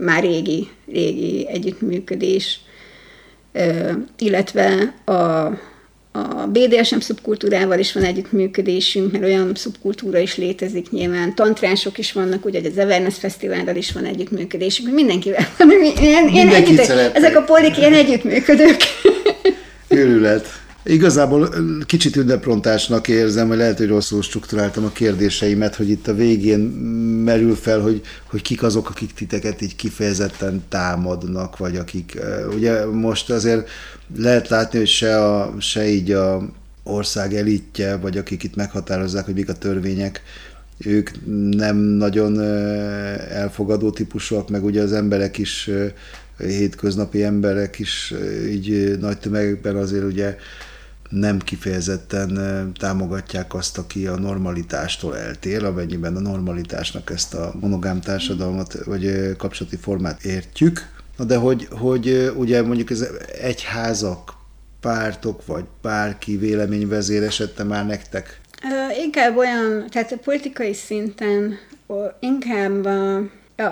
már régi, régi együttműködés, illetve a, a BDSM szubkultúrával is van együttműködésünk, mert olyan szubkultúra is létezik nyilván. Tantrások is vannak, ugye az Everness Fesztivállal is van együttműködésünk, mindenkivel van. Ilyen, ilyen együtt, ezek a polik ilyen együttműködők. Őrület. Igazából kicsit ünneprontásnak érzem, hogy lehet, hogy rosszul struktúráltam a kérdéseimet, hogy itt a végén merül fel, hogy, hogy kik azok, akik titeket így kifejezetten támadnak, vagy akik, ugye most azért lehet látni, hogy se, a, se így a ország elitje, vagy akik itt meghatározzák, hogy mik a törvények, ők nem nagyon elfogadó típusúak, meg ugye az emberek is, hétköznapi emberek is így nagy tömegekben azért ugye nem kifejezetten támogatják azt, aki a normalitástól eltér, amennyiben a normalitásnak ezt a monogám társadalmat vagy kapcsolati formát értjük. Na de hogy, hogy ugye mondjuk ez egyházak, pártok, vagy bárki véleményvezéresette már nektek Inkább olyan, tehát a politikai szinten inkább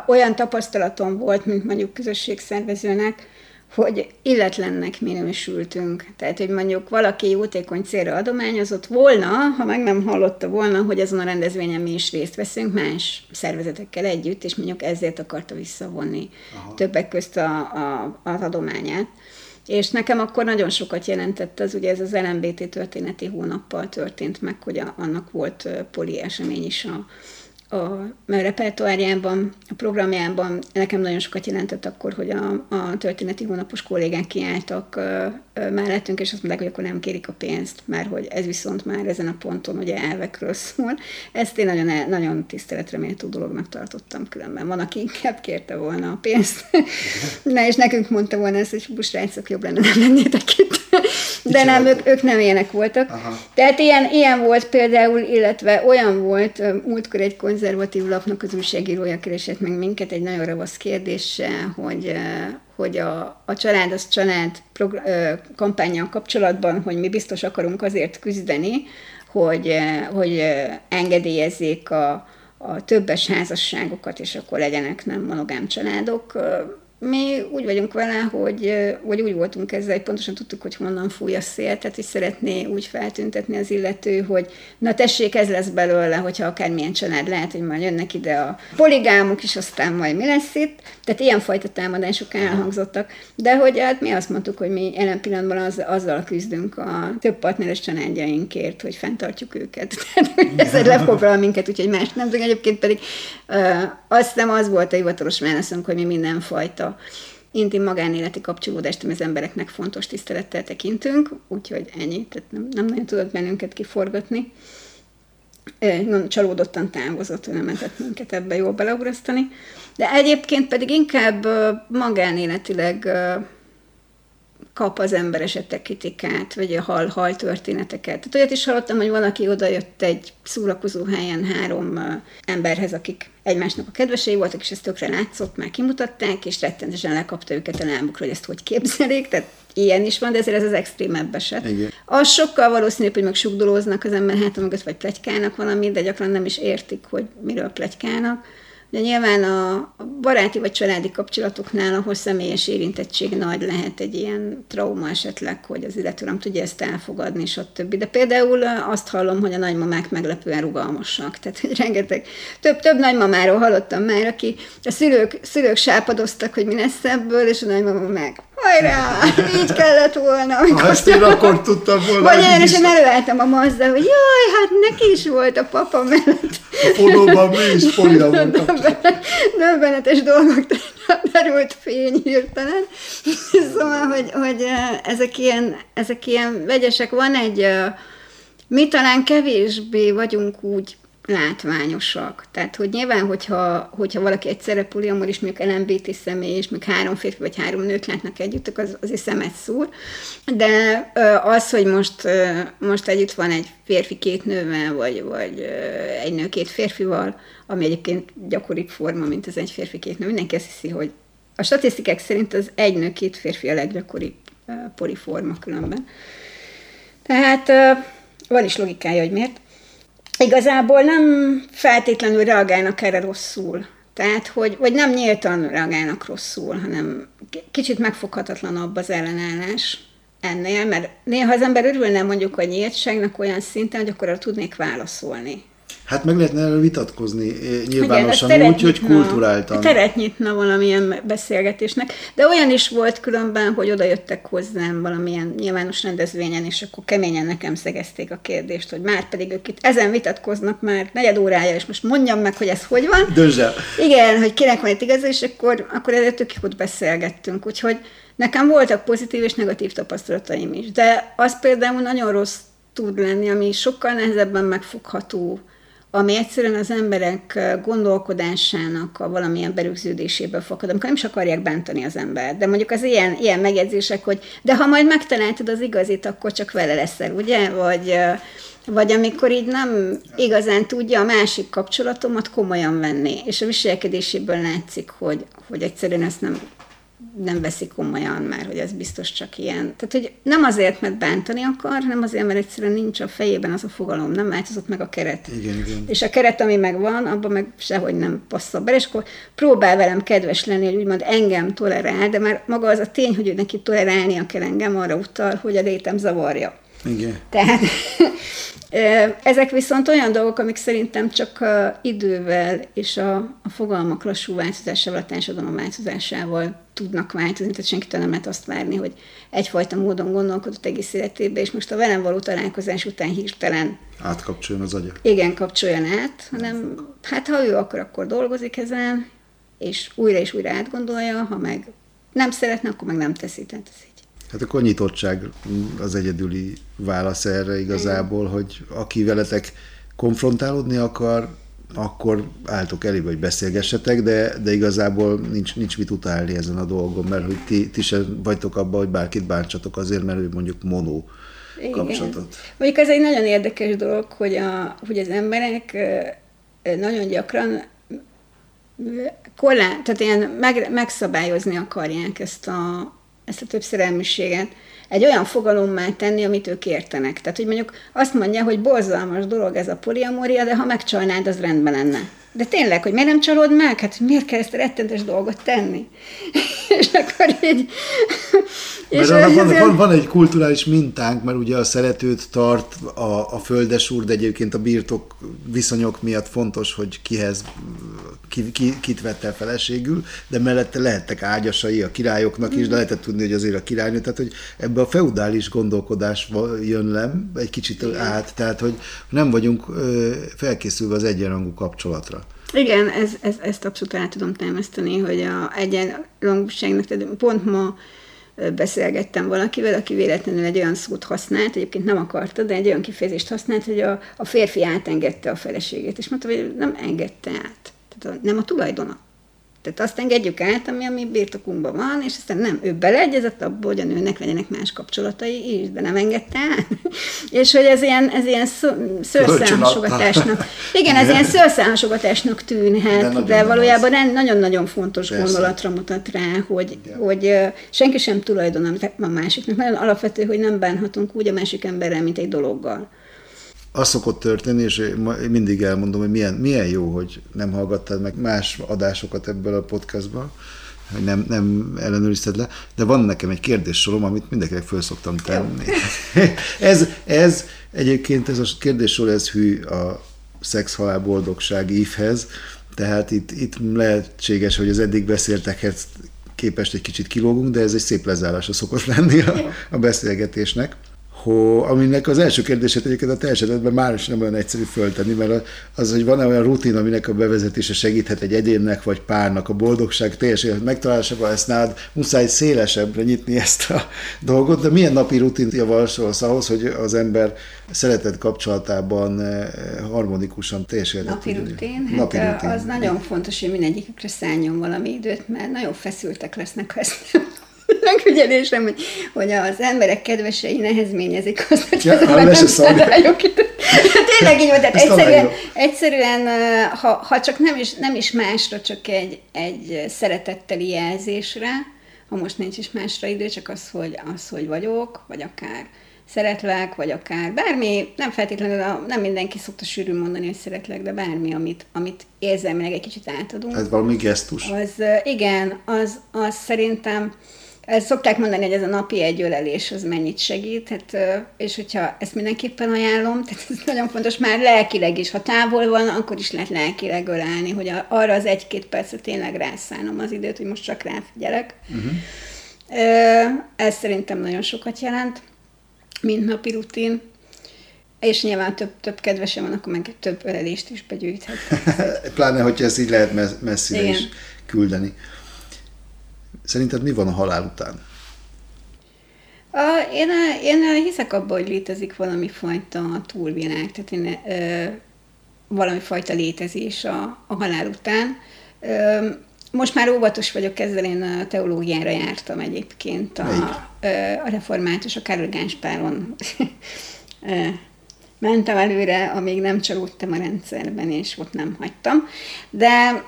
olyan tapasztalatom volt, mint mondjuk közösségszervezőnek, hogy illetlennek minősültünk. Tehát, hogy mondjuk valaki jótékony célra adományozott volna, ha meg nem hallotta volna, hogy azon a rendezvényen mi is részt veszünk más szervezetekkel együtt, és mondjuk ezért akarta visszavonni Aha. többek közt a, a, az adományát. És nekem akkor nagyon sokat jelentett az, ugye ez az LMBT történeti hónappal történt meg, hogy a, annak volt poli esemény is a, a repertoárjában, a programjában nekem nagyon sokat jelentett akkor, hogy a, a történeti hónapos kollégák kiálltak mellettünk, és azt mondták, hogy akkor nem kérik a pénzt, mert hogy ez viszont már ezen a ponton ugye elvekről szól. Ezt én nagyon, nagyon tiszteletre méltó dolognak tartottam különben. Van, aki inkább kérte volna a pénzt. Na, és nekünk mondta volna ezt, hogy busrácok jobb lenne, nem lennétek itt. De nem, ők, ők nem ilyenek voltak. Aha. Tehát ilyen, ilyen volt például, illetve olyan volt, múltkor egy konzervatív lapnak az újságírója keresett meg minket egy nagyon ravasz kérdéssel, hogy, hogy a, a család az család kampányjal kapcsolatban, hogy mi biztos akarunk azért küzdeni, hogy, hogy engedélyezzék a, a többes házasságokat, és akkor legyenek nem monogám családok mi úgy vagyunk vele, hogy, vagy úgy voltunk ezzel, hogy pontosan tudtuk, hogy honnan fúj a szél, tehát hogy szeretné úgy feltüntetni az illető, hogy na tessék, ez lesz belőle, hogyha akármilyen család lehet, hogy majd jönnek ide a poligámok, és aztán majd mi lesz itt. Tehát ilyenfajta támadások elhangzottak. De hogy hát mi azt mondtuk, hogy mi jelen pillanatban az, azzal küzdünk a több partneres családjainkért, hogy fenntartjuk őket. Tehát hogy ezzel lefoglal minket, úgyhogy más nem tudom. Egyébként pedig uh, azt hiszem az volt a hivatalos válaszunk, hogy mi mindenfajta a intim magánéleti kapcsolódást, ami az embereknek fontos tisztelettel tekintünk, úgyhogy ennyi, tehát nem, nem nagyon tudott bennünket kiforgatni. Csalódottan távozott, hogy nem lehetett minket ebbe jól beleugrasztani. De egyébként pedig inkább magánéletileg kap az ember esetleg kritikát, vagy a hal, hal történeteket. Tehát olyat is hallottam, hogy valaki oda jött egy szórakozó helyen három emberhez, akik egymásnak a kedvesei voltak, és ezt tökre látszott, már kimutatták, és rettentesen lekapta őket a lábukra, hogy ezt hogy képzelik, tehát ilyen is van, de ezért ez az extrémebb eset. Igen. Az sokkal valószínűbb, hogy meg sugdolóznak az ember hátam mögött, vagy plegykálnak valamit, de gyakran nem is értik, hogy miről plegykálnak. De nyilván a baráti vagy családi kapcsolatoknál, ahol személyes érintettség nagy lehet egy ilyen trauma esetleg, hogy az illető nem tudja ezt elfogadni, és többi. De például azt hallom, hogy a nagymamák meglepően rugalmasak. Tehát, hogy rengeteg, több, több nagymamáról hallottam már, aki a szülők, szülők sápadoztak, hogy mi lesz ebből, és a nagymama meg hajrá, így kellett volna. Ha ezt én akkor tudtam volna. Vagy én is előálltam a Mazda, hogy jaj, hát neki is volt a papa mellett. A fonóban mi is folya volt. Döbbenetes dolgok derült fény hirtelen. Szóval, hogy, hogy ezek, ilyen, ezek ilyen vegyesek. Van egy, mi talán kevésbé vagyunk úgy látványosak. Tehát, hogy nyilván, hogyha, hogyha valaki egyszerre poliamor is mondjuk LMBT személy, és még három férfi vagy három nőt látnak együtt, akkor az azért szemet szúr. De az, hogy most, most együtt van egy férfi két nővel, vagy, vagy egy nő két férfival, ami egyébként gyakoribb forma, mint az egy férfi két nő, mindenki azt hiszi, hogy a statisztikák szerint az egy nő két férfi a leggyakoribb poliforma különben. Tehát van is logikája, hogy miért igazából nem feltétlenül reagálnak erre rosszul. Tehát, hogy, vagy nem nyíltan reagálnak rosszul, hanem kicsit megfoghatatlanabb az ellenállás ennél, mert néha az ember örülne mondjuk a nyíltságnak olyan szinten, hogy akkor arra tudnék válaszolni. Hát meg lehetne erről vitatkozni eh, nyilvánosan Igen, úgy, hogy kulturáltan. Teret nyitna valamilyen beszélgetésnek. De olyan is volt különben, hogy oda jöttek hozzám valamilyen nyilvános rendezvényen, és akkor keményen nekem szegezték a kérdést, hogy már pedig ők itt ezen vitatkoznak már negyed órája, és most mondjam meg, hogy ez hogy van. Dözse. Igen, hogy kinek van itt igaz, és akkor, akkor ezért tök jót beszélgettünk. Úgyhogy nekem voltak pozitív és negatív tapasztalataim is. De az például nagyon rossz tud lenni, ami sokkal nehezebben megfogható, ami egyszerűen az emberek gondolkodásának a valamilyen berögződéséből fakad, amikor nem is akarják bántani az ember. De mondjuk az ilyen, ilyen megjegyzések, hogy de ha majd megtaláltad az igazit, akkor csak vele leszel, ugye? Vagy, vagy amikor így nem igazán tudja a másik kapcsolatomat komolyan venni, és a viselkedéséből látszik, hogy, hogy egyszerűen ezt nem nem veszik komolyan már, hogy ez biztos csak ilyen. Tehát, hogy nem azért, mert bántani akar, hanem azért, mert egyszerűen nincs a fejében az a fogalom, nem változott meg a keret. Igen, igen. És a keret, ami megvan, abban meg sehogy nem passzol be, és akkor próbál velem kedves lenni, hogy úgymond engem tolerál, de már maga az a tény, hogy ő neki tolerálnia kell engem, arra utal, hogy a létem zavarja. Igen. Tehát ezek viszont olyan dolgok, amik szerintem csak a idővel és a, a fogalmak lassú változásával, a társadalom változásával tudnak változni, tehát senkitől nem lehet azt várni, hogy egyfajta módon gondolkodott egész életében, és most a velem való találkozás után hirtelen átkapcsoljon az agya. Igen, kapcsoljon át, hanem hát ha ő akar, akkor dolgozik ezen, és újra és újra átgondolja, ha meg nem szeretne, akkor meg nem teszi, tehát ez. Hát akkor nyitottság az egyedüli válasz erre igazából, hogy aki veletek konfrontálódni akar, akkor álltok elé, vagy beszélgessetek, de, de igazából nincs, nincs mit utálni ezen a dolgon, mert hogy ti, ti sem vagytok abban, hogy bárkit bántsatok azért, mert ő mondjuk monó kapcsolatot. Mondjuk ez egy nagyon érdekes dolog, hogy, a, hogy az emberek nagyon gyakran korlát, tehát ilyen meg, megszabályozni akarják ezt a, ezt a többszerelműséget egy olyan fogalommá tenni, amit ők értenek. Tehát, hogy mondjuk azt mondja, hogy borzalmas dolog ez a poliamória, de ha megcsalnád, az rendben lenne. De tényleg, hogy miért nem csalod meg? Hát miért kell ezt a rettentes dolgot tenni? és akkor így... és mert van, van, van, egy kulturális mintánk, mert ugye a szeretőt tart a, a földesúr, de egyébként a birtok viszonyok miatt fontos, hogy kihez ki, ki, kit vett el feleségül, de mellette lehettek ágyasai a királyoknak is, de lehetett tudni, hogy azért a királynő, tehát hogy ebbe a feudális gondolkodás jön le egy kicsit át, tehát hogy nem vagyunk felkészülve az egyenrangú kapcsolatra. Igen, ez, ez, ezt abszolút el tudom támasztani, hogy a egyenrangúságnak, tehát pont ma beszélgettem valakivel, aki véletlenül egy olyan szót használt, egyébként nem akarta, de egy olyan kifejezést használt, hogy a, a férfi átengedte a feleségét, és mondta, hogy nem engedte át. Tehát nem a tulajdona. Tehát azt engedjük át, ami a mi birtokunkban van, és aztán nem, ő beleegyezett abból, hogy a nőnek legyenek más kapcsolatai is, de nem engedte át. és hogy ez ilyen, ez ilyen szőrszálhasogatásnak, igen, ez ilyen szőrszálhasogatásnak tűnhet, de, de valójában az. nagyon-nagyon fontos Persze. gondolatra mutat rá, hogy, hogy senki sem tulajdona a másiknak. Nagyon alapvető, hogy nem bánhatunk úgy a másik emberrel, mint egy dologgal az szokott történni, és mindig elmondom, hogy milyen, milyen jó, hogy nem hallgattad meg más adásokat ebből a podcastból, hogy nem, nem ellenőrizted le, de van nekem egy kérdés sorom, amit mindenkinek föl szoktam tenni. ez, ez egyébként ez a kérdéssor, ez hű a szex, halál, boldogság ívhez, tehát itt, itt lehetséges, hogy az eddig beszéltekhez képest egy kicsit kilógunk, de ez egy szép lezárása szokott lenni a, a beszélgetésnek ho, aminek az első kérdését egyébként a te esetedben már is nem olyan egyszerű föltenni, mert az, hogy van-e olyan rutin, aminek a bevezetése segíthet egy egyénnek vagy párnak a boldogság teljes megtalálásában, ezt nálad muszáj szélesebbre nyitni ezt a dolgot, de milyen napi rutint javasolsz ahhoz, hogy az ember szeretett kapcsolatában eh, harmonikusan teljes Napi rutin? Hát napi rutin. az nagyon fontos, hogy mindegyikükre szálljon valami időt, mert nagyon feszültek lesznek, ha ezt megfigyelésem, hogy, hogy az emberek kedvesei nehezményezik azt, hogy ja, az nem rájuk Tényleg így van, tehát egyszerűen, egyszerűen ha, ha, csak nem is, nem is másra, csak egy, egy szeretetteli jelzésre, ha most nincs is másra idő, csak az, hogy, az, hogy vagyok, vagy akár szeretlek, vagy akár bármi, nem feltétlenül, nem mindenki szokta sűrűn mondani, hogy szeretlek, de bármi, amit, amit érzelmileg egy kicsit átadunk. Ez valami gesztus. Az, igen, az, az szerintem ezt szokták mondani, hogy ez a napi egy ölelés, az mennyit segít, hát, és hogyha ezt mindenképpen ajánlom, tehát ez nagyon fontos, már lelkileg is, ha távol van, akkor is lehet lelkileg ölelni, hogy arra az egy-két percet tényleg rászánom az időt, hogy most csak ráfigyelek. Uh-huh. Ez szerintem nagyon sokat jelent, mint napi rutin. És nyilván több, több kedvesem van, akkor meg több ölelést is begyűjthet. Pláne, hogyha ezt így lehet messzire Igen. is küldeni. Szerinted mi van a halál után? A, én, én hiszek abban, hogy létezik valami fajta túlvilág, tehát én, ö, valami fajta létezés a, a halál után. Ö, most már óvatos vagyok ezzel, én a teológiára jártam egyébként a, a református, a Károl Gánspáron mentem előre, amíg nem csalódtam a rendszerben, és ott nem hagytam. De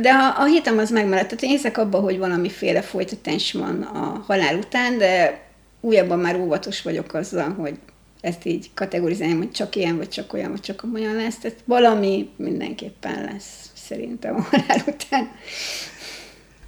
De a, a hitem az megmaradt. Tehát én hiszek abban, hogy valamiféle folytatás van a halál után, de újabban már óvatos vagyok azzal, hogy ezt így kategorizáljam, hogy csak ilyen, vagy csak olyan, vagy csak olyan lesz. Tehát valami mindenképpen lesz szerintem a halál után.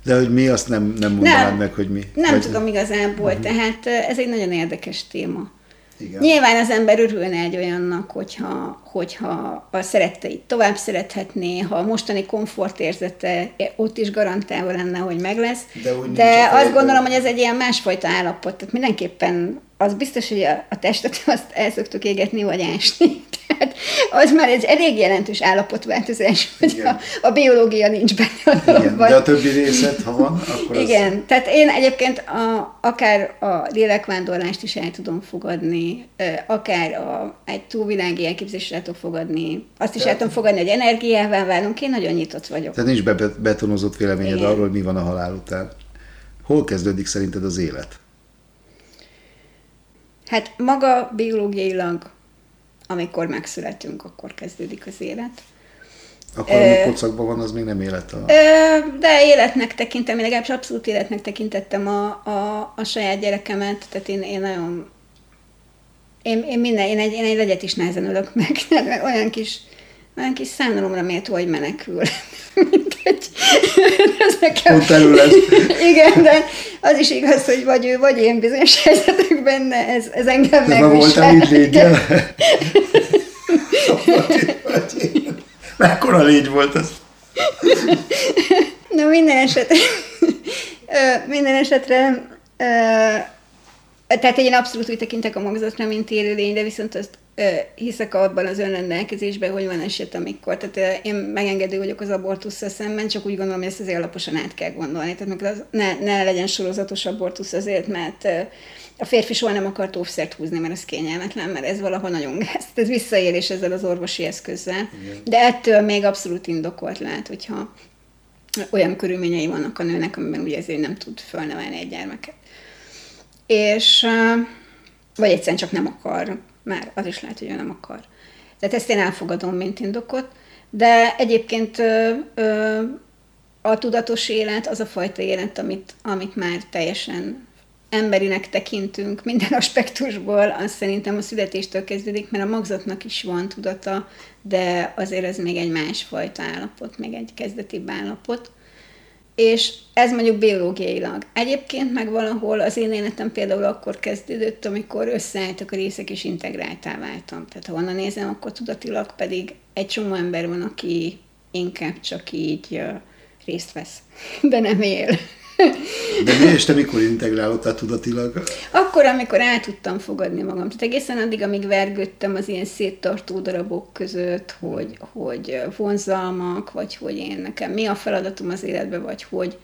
De hogy mi, azt nem, nem mondanád nem, meg, hogy mi? Nem vagy... tudom igazából, uh-huh. tehát ez egy nagyon érdekes téma. Igen. Nyilván az ember örülne egy olyannak, hogyha, hogyha a szeretteit tovább szerethetné, ha a mostani komfortérzete ott is garantálva lenne, hogy meg lesz. De, De azt gondolom, hogy ez egy ilyen másfajta állapot. Tehát mindenképpen az biztos, hogy a, a testet azt el szoktuk égetni, vagy ásni. Tehát az már egy elég jelentős állapotváltozás, hogy a, a biológia nincs benne. A Igen, de a többi részet, ha van, akkor Igen, az... tehát én egyébként a, akár a lélekvándorlást is el tudom fogadni, akár a, egy túlvilági elképzelést el tudom fogadni, azt is tehát... el tudom fogadni, hogy energiával válunk, én nagyon nyitott vagyok. Tehát nincs betonozott véleményed Igen. arról, hogy mi van a halál után. Hol kezdődik szerinted az élet? Hát maga biológiailag, amikor megszületünk, akkor kezdődik az élet. Akkor, ami pocakban van, az még nem élet a... De életnek tekintem, én legalábbis abszolút életnek tekintettem a, a, a saját gyerekemet, tehát én, én nagyon... Én, én minden, én egy, én egy legyet is nehezen ölök meg, olyan kis olyan kis számolomra méltó, hogy menekül. Mint egy... Ez nekem... terület. Igen, de az is igaz, hogy vagy ő, vagy én bizonyos helyzetekben, ez, ez engem meg. Voltál így légyel? Mekkora légy volt ez? Na minden esetre, minden esetre tehát én abszolút úgy tekintek a magzatra, mint élőlény, de viszont azt hiszek abban az önrendelkezésben, hogy van eset, amikor, tehát én megengedő vagyok az abortusszal szemben, csak úgy gondolom, hogy ezt azért alaposan át kell gondolni. Tehát az, ne, ne legyen sorozatos abortusz azért, mert a férfi soha nem akart óvszert húzni, mert ez kényelmetlen, mert ez valahol nagyon gáz. Ez visszaélés ezzel az orvosi eszközzel. Igen. De ettől még abszolút indokolt lehet, hogyha olyan körülményei vannak a nőnek, amiben ugye ezért nem tud fölnevelni egy gyermeket. És vagy egyszerűen csak nem akar már az is lehet, hogy ő nem akar. Tehát ezt én elfogadom, mint indokot, de egyébként ö, ö, a tudatos élet az a fajta élet, amit, amit már teljesen emberinek tekintünk minden aspektusból, az szerintem a születéstől kezdődik, mert a magzatnak is van tudata, de azért ez még egy másfajta állapot, még egy kezdetibb állapot és ez mondjuk biológiailag. Egyébként meg valahol az én életem például akkor kezdődött, amikor összeálltak a részek, és integráltá váltam. Tehát ha onnan nézem, akkor tudatilag pedig egy csomó ember van, aki inkább csak így részt vesz, de nem él. De mi, és te mikor integrálódtál tudatilag? Akkor, amikor el tudtam fogadni magam. Tehát egészen addig, amíg vergődtem az ilyen széttartó darabok között, hogy, hogy vonzalmak, vagy hogy én nekem mi a feladatom az életben, vagy hogy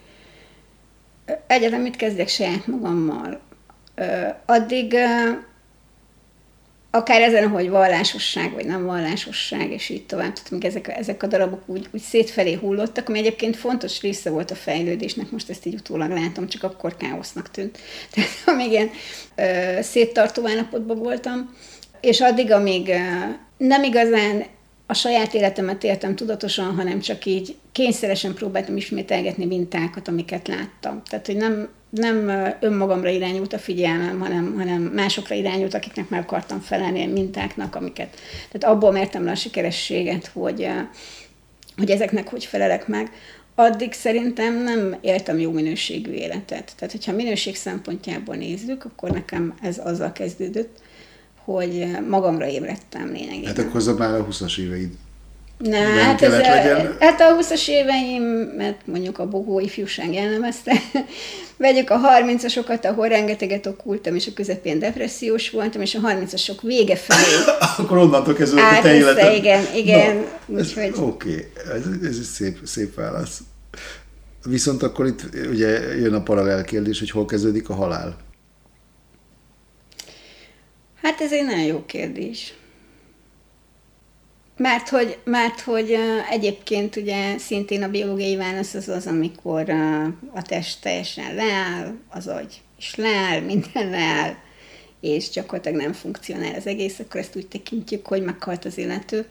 egyáltalán mit kezdek saját magammal. Addig akár ezen, hogy vallásosság, vagy nem vallásosság, és így tovább. Tehát amíg ezek, ezek a darabok úgy, úgy szétfelé hullottak, ami egyébként fontos része volt a fejlődésnek, most ezt így utólag látom, csak akkor káosznak tűnt. Tehát amíg ilyen ö, széttartó állapotban voltam, és addig, amíg ö, nem igazán a saját életemet éltem tudatosan, hanem csak így kényszeresen próbáltam ismételgetni mintákat, amiket láttam. Tehát, hogy nem, nem önmagamra irányult a figyelmem, hanem, hanem másokra irányult, akiknek meg akartam felelni a mintáknak, amiket. Tehát abból mertem le a sikerességet, hogy, hogy ezeknek hogy felelek meg. Addig szerintem nem éltem jó minőségű életet. Tehát, hogyha minőség szempontjából nézzük, akkor nekem ez azzal kezdődött, hogy magamra ébredtem lényegében. Hát akkor az már a 20-as éveid. Na, hát, ez a, hát a 20-as éveim, mert mondjuk a bohó ifjúság jellemezte, vegyük a 30-asokat, ahol rengeteget okultam, és a közepén depressziós voltam, és a 30-asok vége felé. Akkor onnantól kezdve a te életed. Igen, igen. Oké, okay. ez, ez egy szép, szép válasz. Viszont akkor itt ugye jön a paralel kérdés, hogy hol kezdődik a halál. Hát ez egy nagyon jó kérdés. Mert hogy, mert hogy egyébként ugye szintén a biológiai válasz az az, amikor a test teljesen leáll, az agy is leáll, minden leáll, és gyakorlatilag nem funkcionál az egész, akkor ezt úgy tekintjük, hogy meghalt az illető.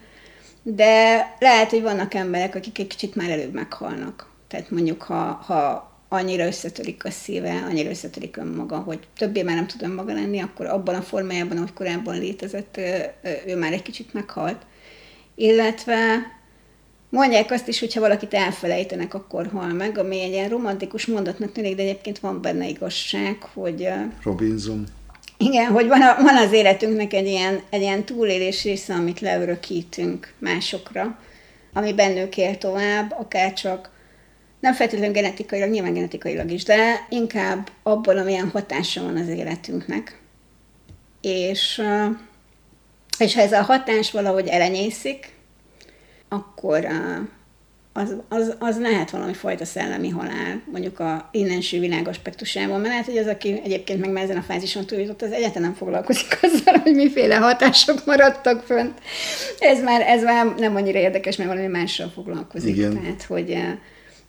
de lehet, hogy vannak emberek, akik egy kicsit már előbb meghalnak. Tehát mondjuk, ha, ha annyira összetörik a szíve, annyira összetörik önmaga, hogy többé már nem tud önmaga lenni, akkor abban a formájában, ahogy korábban létezett, ő már egy kicsit meghalt. Illetve mondják azt is, hogyha valakit elfelejtenek, akkor hal meg, ami egy ilyen romantikus mondatnak tűnik, de egyébként van benne igazság, hogy... Robinson. Igen, hogy van, a, van az életünknek egy ilyen, egy ilyen túlélés része, amit leörökítünk másokra, ami bennük él tovább, akár csak nem feltétlenül genetikailag, nyilván genetikailag is, de inkább abból, amilyen hatása van az életünknek. És, és ha ez a hatás valahogy elenyészik, akkor az, az, az lehet valami fajta szellemi halál, mondjuk a innenső világ aspektusában, mert lehet, hogy az, aki egyébként meg ezen a fázison túljutott, az egyáltalán nem foglalkozik azzal, hogy miféle hatások maradtak fönt. Ez már, ez már nem annyira érdekes, mert valami mással foglalkozik. Igen. Tehát, hogy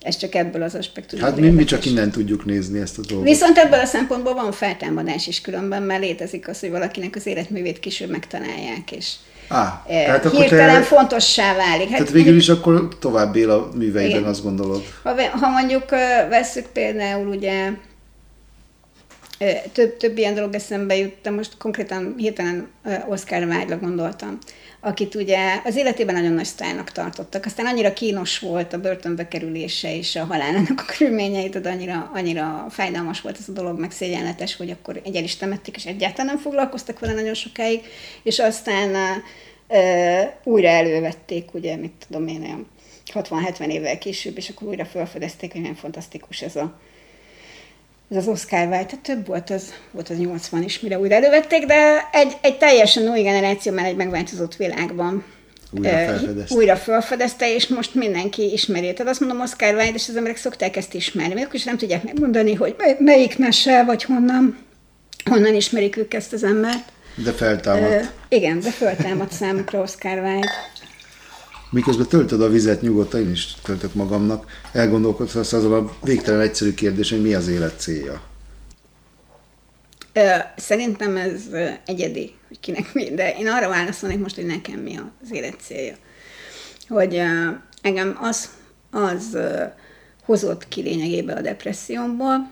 ez csak ebből az aspektusból. Hát mi, mi csak innen tudjuk nézni ezt a dolgot. Viszont ebből a szempontból van feltámadás is különben, mert létezik az, hogy valakinek az életművét később megtalálják, és Á, tehát hirtelen te, fontossá válik. Hát, tehát végül is akkor tovább él a műveiben, igen. azt gondolod? Ha, ha mondjuk veszük például ugye több, több ilyen dolog eszembe jut, most konkrétan hirtelen Oscar Wilde-ra gondoltam akit ugye az életében nagyon nagy sztárnak tartottak. Aztán annyira kínos volt a börtönbe kerülése és a halálának a körülményei, de annyira, annyira fájdalmas volt ez a dolog, meg szégyenletes, hogy akkor egy is temették, és egyáltalán nem foglalkoztak vele nagyon sokáig, és aztán uh, újra elővették, ugye, mit tudom én, 60-70 évvel később, és akkor újra felfedezték, hogy milyen fantasztikus ez a, ez az Oscar Wilde, tehát több volt az, volt az 80 is, mire újra elővették, de egy, egy teljesen új generáció már egy megváltozott világban újra felfedezte. újra felfedezte, és most mindenki ismeri. Tehát azt mondom, Oscar Wilde, és az emberek szokták ezt ismerni. Akkor is nem tudják megmondani, hogy melyik mese, vagy honnan, honnan ismerik ők ezt az embert. De feltámadt. Uh, igen, de feltámadt számukra Oscar Wilde miközben töltöd a vizet nyugodtan, én is töltök magamnak, elgondolkodsz azon a végtelen egyszerű kérdés, hogy mi az élet célja? Szerintem ez egyedi, hogy kinek mi, de én arra válaszolnék most, hogy nekem mi az élet célja. Hogy engem az, az hozott ki lényegében a depressziómból,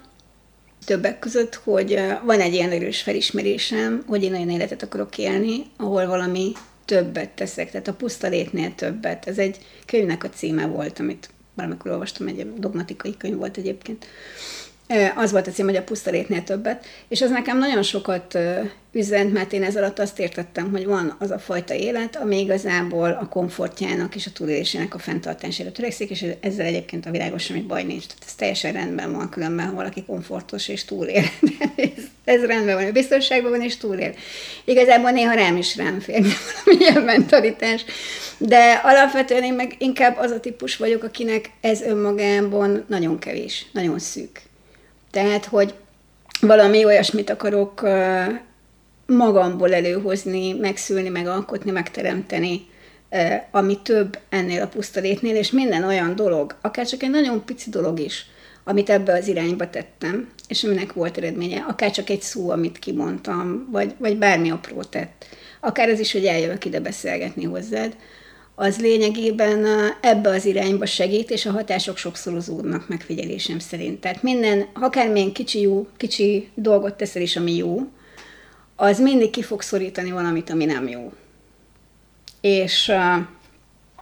többek között, hogy van egy ilyen erős felismerésem, hogy én olyan életet akarok élni, ahol valami többet teszek, tehát a puszta létnél többet. Ez egy könyvnek a címe volt, amit valamikor olvastam, egy dogmatikai könyv volt egyébként. Az volt a cím, hogy a puszta létnél többet, és az nekem nagyon sokat üzent, mert én ez alatt azt értettem, hogy van az a fajta élet, ami igazából a komfortjának és a túlélésének a fenntartására törekszik, és ezzel egyébként a világos semmi baj nincs. Tehát ez teljesen rendben van, különben, ha valaki komfortos és túlél. ez, ez rendben van, ő biztonságban van és túlél. Igazából néha rám is rám fér valamilyen mentalitás, de alapvetően én meg inkább az a típus vagyok, akinek ez önmagában nagyon kevés, nagyon szűk. Tehát, hogy valami olyasmit akarok magamból előhozni, megszülni, megalkotni, megteremteni, ami több ennél a pusztalétnél, és minden olyan dolog, akár csak egy nagyon pici dolog is, amit ebbe az irányba tettem, és aminek volt eredménye, akár csak egy szó, amit kimondtam, vagy, vagy bármi apró tett. Akár az is, hogy eljövök ide beszélgetni hozzád, az lényegében ebbe az irányba segít, és a hatások sokszorozódnak megfigyelésem szerint. Tehát minden, akármilyen kicsi, jó, kicsi dolgot teszel is, ami jó, az mindig ki fog szorítani valamit, ami nem jó. És uh,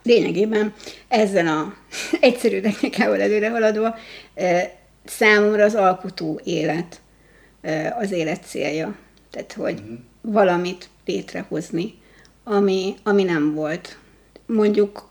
lényegében ezzel a egyszerű technikával előre haladva uh, számomra az alkotó élet uh, az élet célja. Tehát, hogy uh-huh. valamit létrehozni, ami, ami nem volt. Mondjuk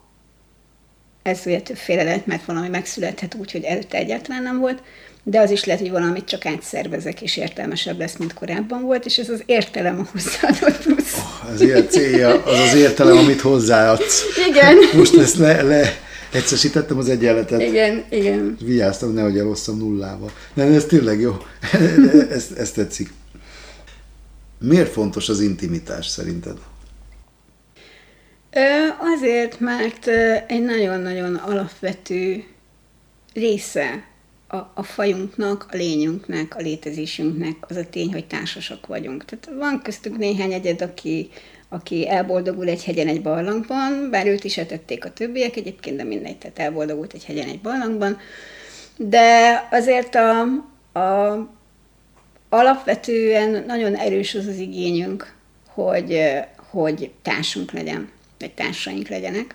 ez ugye többféle lehet, mert valami megszülethet úgy, hogy előtte egyáltalán nem volt, de az is lehet, hogy valamit csak átszervezek, és értelmesebb lesz, mint korábban volt, és ez az értelem a hozzáadott plusz. Oh, az élet célja az az értelem, amit hozzáadsz. Igen. Most ezt le, le egyszerűsítettem az egyenletet. Igen, igen. Vigyáztam, nehogy elosszam nullával. Nem, ez tényleg jó. ez, ez tetszik. Miért fontos az intimitás szerinted? Azért, mert egy nagyon-nagyon alapvető része a, a fajunknak, a lényünknek, a létezésünknek az a tény, hogy társasak vagyunk. Tehát van köztük néhány egyed, aki, aki elboldogul egy hegyen egy barlangban, bár őt is etették a többiek egyébként, de mindegy, tehát elboldogult egy hegyen egy barlangban. De azért a, a, alapvetően nagyon erős az az igényünk, hogy, hogy társunk legyen, vagy társaink legyenek.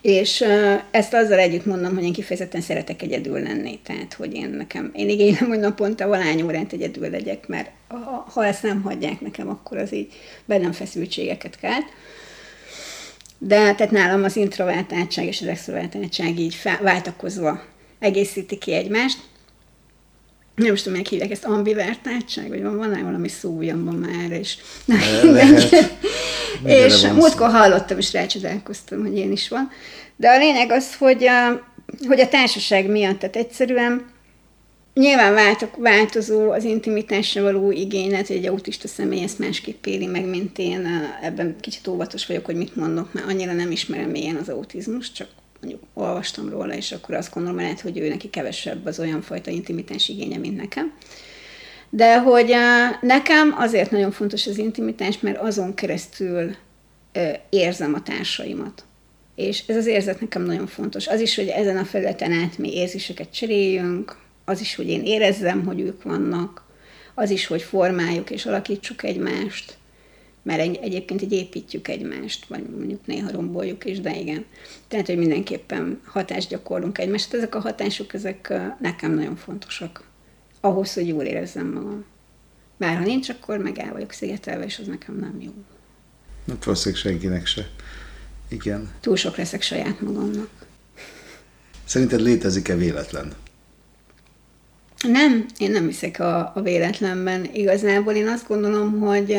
És ezt azzal együtt mondom, hogy én kifejezetten szeretek egyedül lenni. Tehát, hogy én nekem, én igénylem, hogy naponta valány órát egyedül legyek, mert ha, ha ezt nem hagyják nekem, akkor az így bennem feszültségeket kelt. De tehát nálam az introvertáltság és az extrovertáltság így váltakozva egészíti ki egymást. Nem most tudom, hívják ezt ambivertáltság, vagy van, van valami szó ugyanban már is. Na, és múltkor hallottam, és rácsodálkoztam, hogy én is van. De a lényeg az, hogy a, hogy a társaság miatt, tehát egyszerűen nyilván váltok, változó az intimitásra való igényet, hogy egy autista személy ezt másképp éli meg, mint én. Ebben kicsit óvatos vagyok, hogy mit mondok, mert annyira nem ismerem ilyen az autizmus, csak mondjuk olvastam róla, és akkor azt gondolom, lehet, hogy ő neki kevesebb az olyan fajta intimitás igénye, mint nekem. De hogy nekem azért nagyon fontos az intimitás, mert azon keresztül érzem a társaimat. És ez az érzet nekem nagyon fontos. Az is, hogy ezen a felületen át mi érzéseket cseréljünk, az is, hogy én érezzem, hogy ők vannak, az is, hogy formáljuk és alakítsuk egymást, mert egy, egyébként így építjük egymást, vagy mondjuk néha romboljuk is, de igen. Tehát, hogy mindenképpen hatást gyakorlunk egymást. Ezek a hatások, ezek nekem nagyon fontosak ahhoz, hogy jól érezzem magam. Bár ha nincs, akkor meg el vagyok szigetelve, és az nekem nem jó. Hát valószínűleg senkinek se. Igen. Túl sok leszek saját magamnak. Szerinted létezik-e véletlen? Nem, én nem hiszek a, a véletlenben. Igazából én azt gondolom, hogy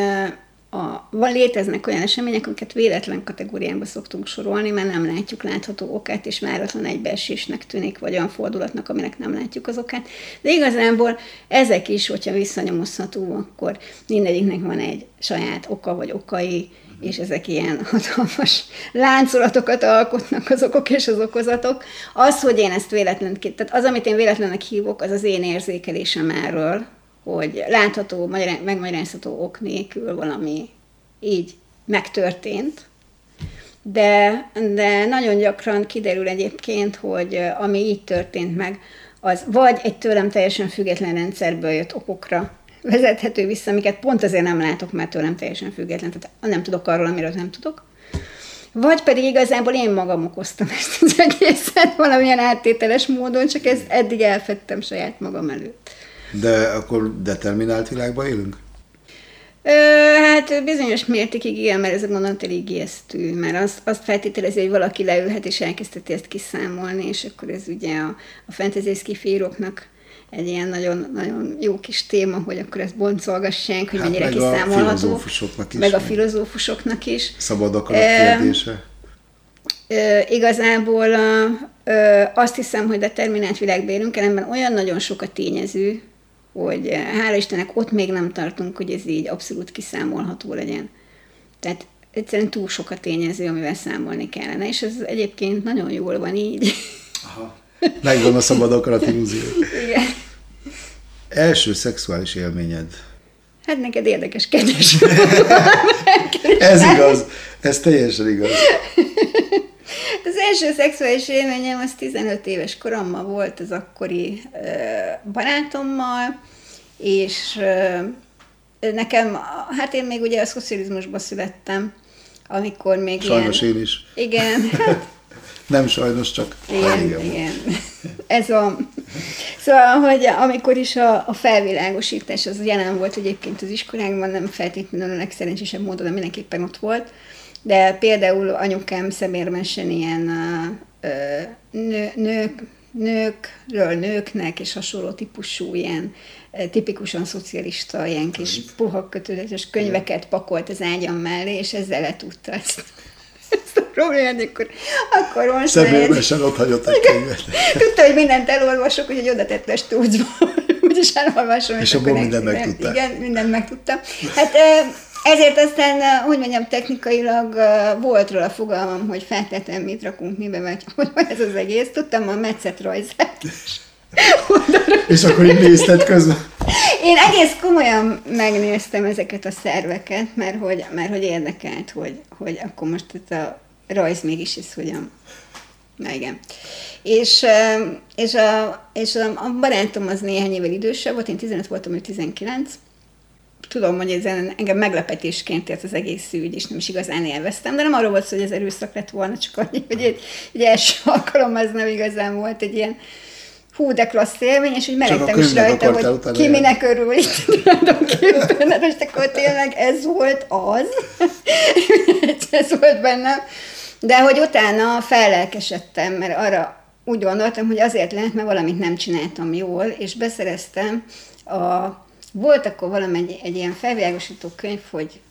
a, van, léteznek olyan események, amiket véletlen kategóriába szoktunk sorolni, mert nem látjuk látható okát, és váratlan egybeesésnek tűnik, vagy olyan fordulatnak, aminek nem látjuk az okát. De igazából ezek is, hogyha visszanyomozható, akkor mindegyiknek van egy saját oka vagy okai, és ezek ilyen hatalmas láncolatokat alkotnak az okok és az okozatok. Az, hogy én ezt véletlenül, tehát az, amit én véletlennek hívok, az az én érzékelésem erről, hogy látható, megmagyarázható ok nélkül valami így megtörtént, de, de nagyon gyakran kiderül egyébként, hogy ami így történt meg, az vagy egy tőlem teljesen független rendszerből jött okokra vezethető vissza, amiket pont azért nem látok, mert tőlem teljesen független, tehát nem tudok arról, amiről nem tudok. Vagy pedig igazából én magam okoztam ezt az egészet valamilyen áttételes módon, csak ezt eddig elfettem saját magam előtt. De akkor determinált világban élünk? Ö, hát bizonyos mértékig igen, mert ez a gondolat elég ijesztő, mert azt, azt feltételezi, hogy valaki leülhet és elkezdheti ezt kiszámolni, és akkor ez ugye a, a fantasy skifíroknak egy ilyen nagyon, nagyon jó kis téma, hogy akkor ezt boncolgassák, hogy hát mennyire meg kiszámolható. A filozófusoknak is. Meg a filozófusoknak is. Szabad akarat kérdése. E, igazából a, e, azt hiszem, hogy determinált világban élünk, ellenben olyan nagyon sok a tényező, hogy eh, hála Istennek ott még nem tartunk, hogy ez így abszolút kiszámolható legyen. Tehát egyszerűen túl sok a tényező, amivel számolni kellene, és ez egyébként nagyon jól van így. Aha. Megvan a szabad akarat illúzió. Igen. Első szexuális élményed? Hát neked érdekes kérdés. ez igaz, ez teljesen igaz. Az első szexuális élményem az 15 éves korommal volt az akkori barátommal, és nekem, hát én még ugye a szocializmusban születtem, amikor még Sajnos ilyen, én is. Igen. Hát, Nem sajnos, csak igen, igen. igen. Ez a... Szóval, hogy amikor is a, a felvilágosítás az jelen volt egyébként az iskolákban, nem feltétlenül a legszerencsésebb módon, de mindenképpen ott volt, de például anyukám szemérmesen ilyen ö, nő, nők, nőkről nőknek és hasonló típusú ilyen tipikusan szocialista, ilyen kis puha kötőzetes könyveket pakolt az ágyam mellé, és ezzel letudta ezt, ezt a problémát, akkor, akkor most... Szemérmesen ott hagyott egy könyvet. Tudta, hogy mindent elolvasok, úgyhogy oda tette a stúcba, úgyis elolvasom. És, és abból mindent megtudtam. Igen, mindent megtudtam. Hát ezért aztán, hogy mondjam, technikailag volt róla fogalmam, hogy feltétlenül mit rakunk mibe, vagy hogy ez az egész. Tudtam a metszet rajzát is. És akkor így nézted közben. Én egész komolyan megnéztem ezeket a szerveket, mert hogy, mert hogy érdekelt, hogy, hogy akkor most itt a rajz mégis is hogyan. Na igen. És, és, a, és a, a barátom az néhány évvel idősebb volt, én 15 voltam, ő 19. Tudom, hogy ez engem meglepetésként ért az egész ügy, és nem is igazán élveztem, de nem arról volt szó, hogy ez erőszak lett volna, csak annyi, hogy egy, egy első alkalom az nem igazán volt egy ilyen hú, de klassz élmény, és úgy melegtem is rajta, hogy ki minek örül itt tulajdonképpen, hát most akkor tényleg ez volt az, ez volt bennem, de hogy utána fellelkesedtem, mert arra úgy gondoltam, hogy azért lehet, mert valamit nem csináltam jól, és beszereztem a volt akkor valami egy, egy ilyen felvilágosító könyv, hogy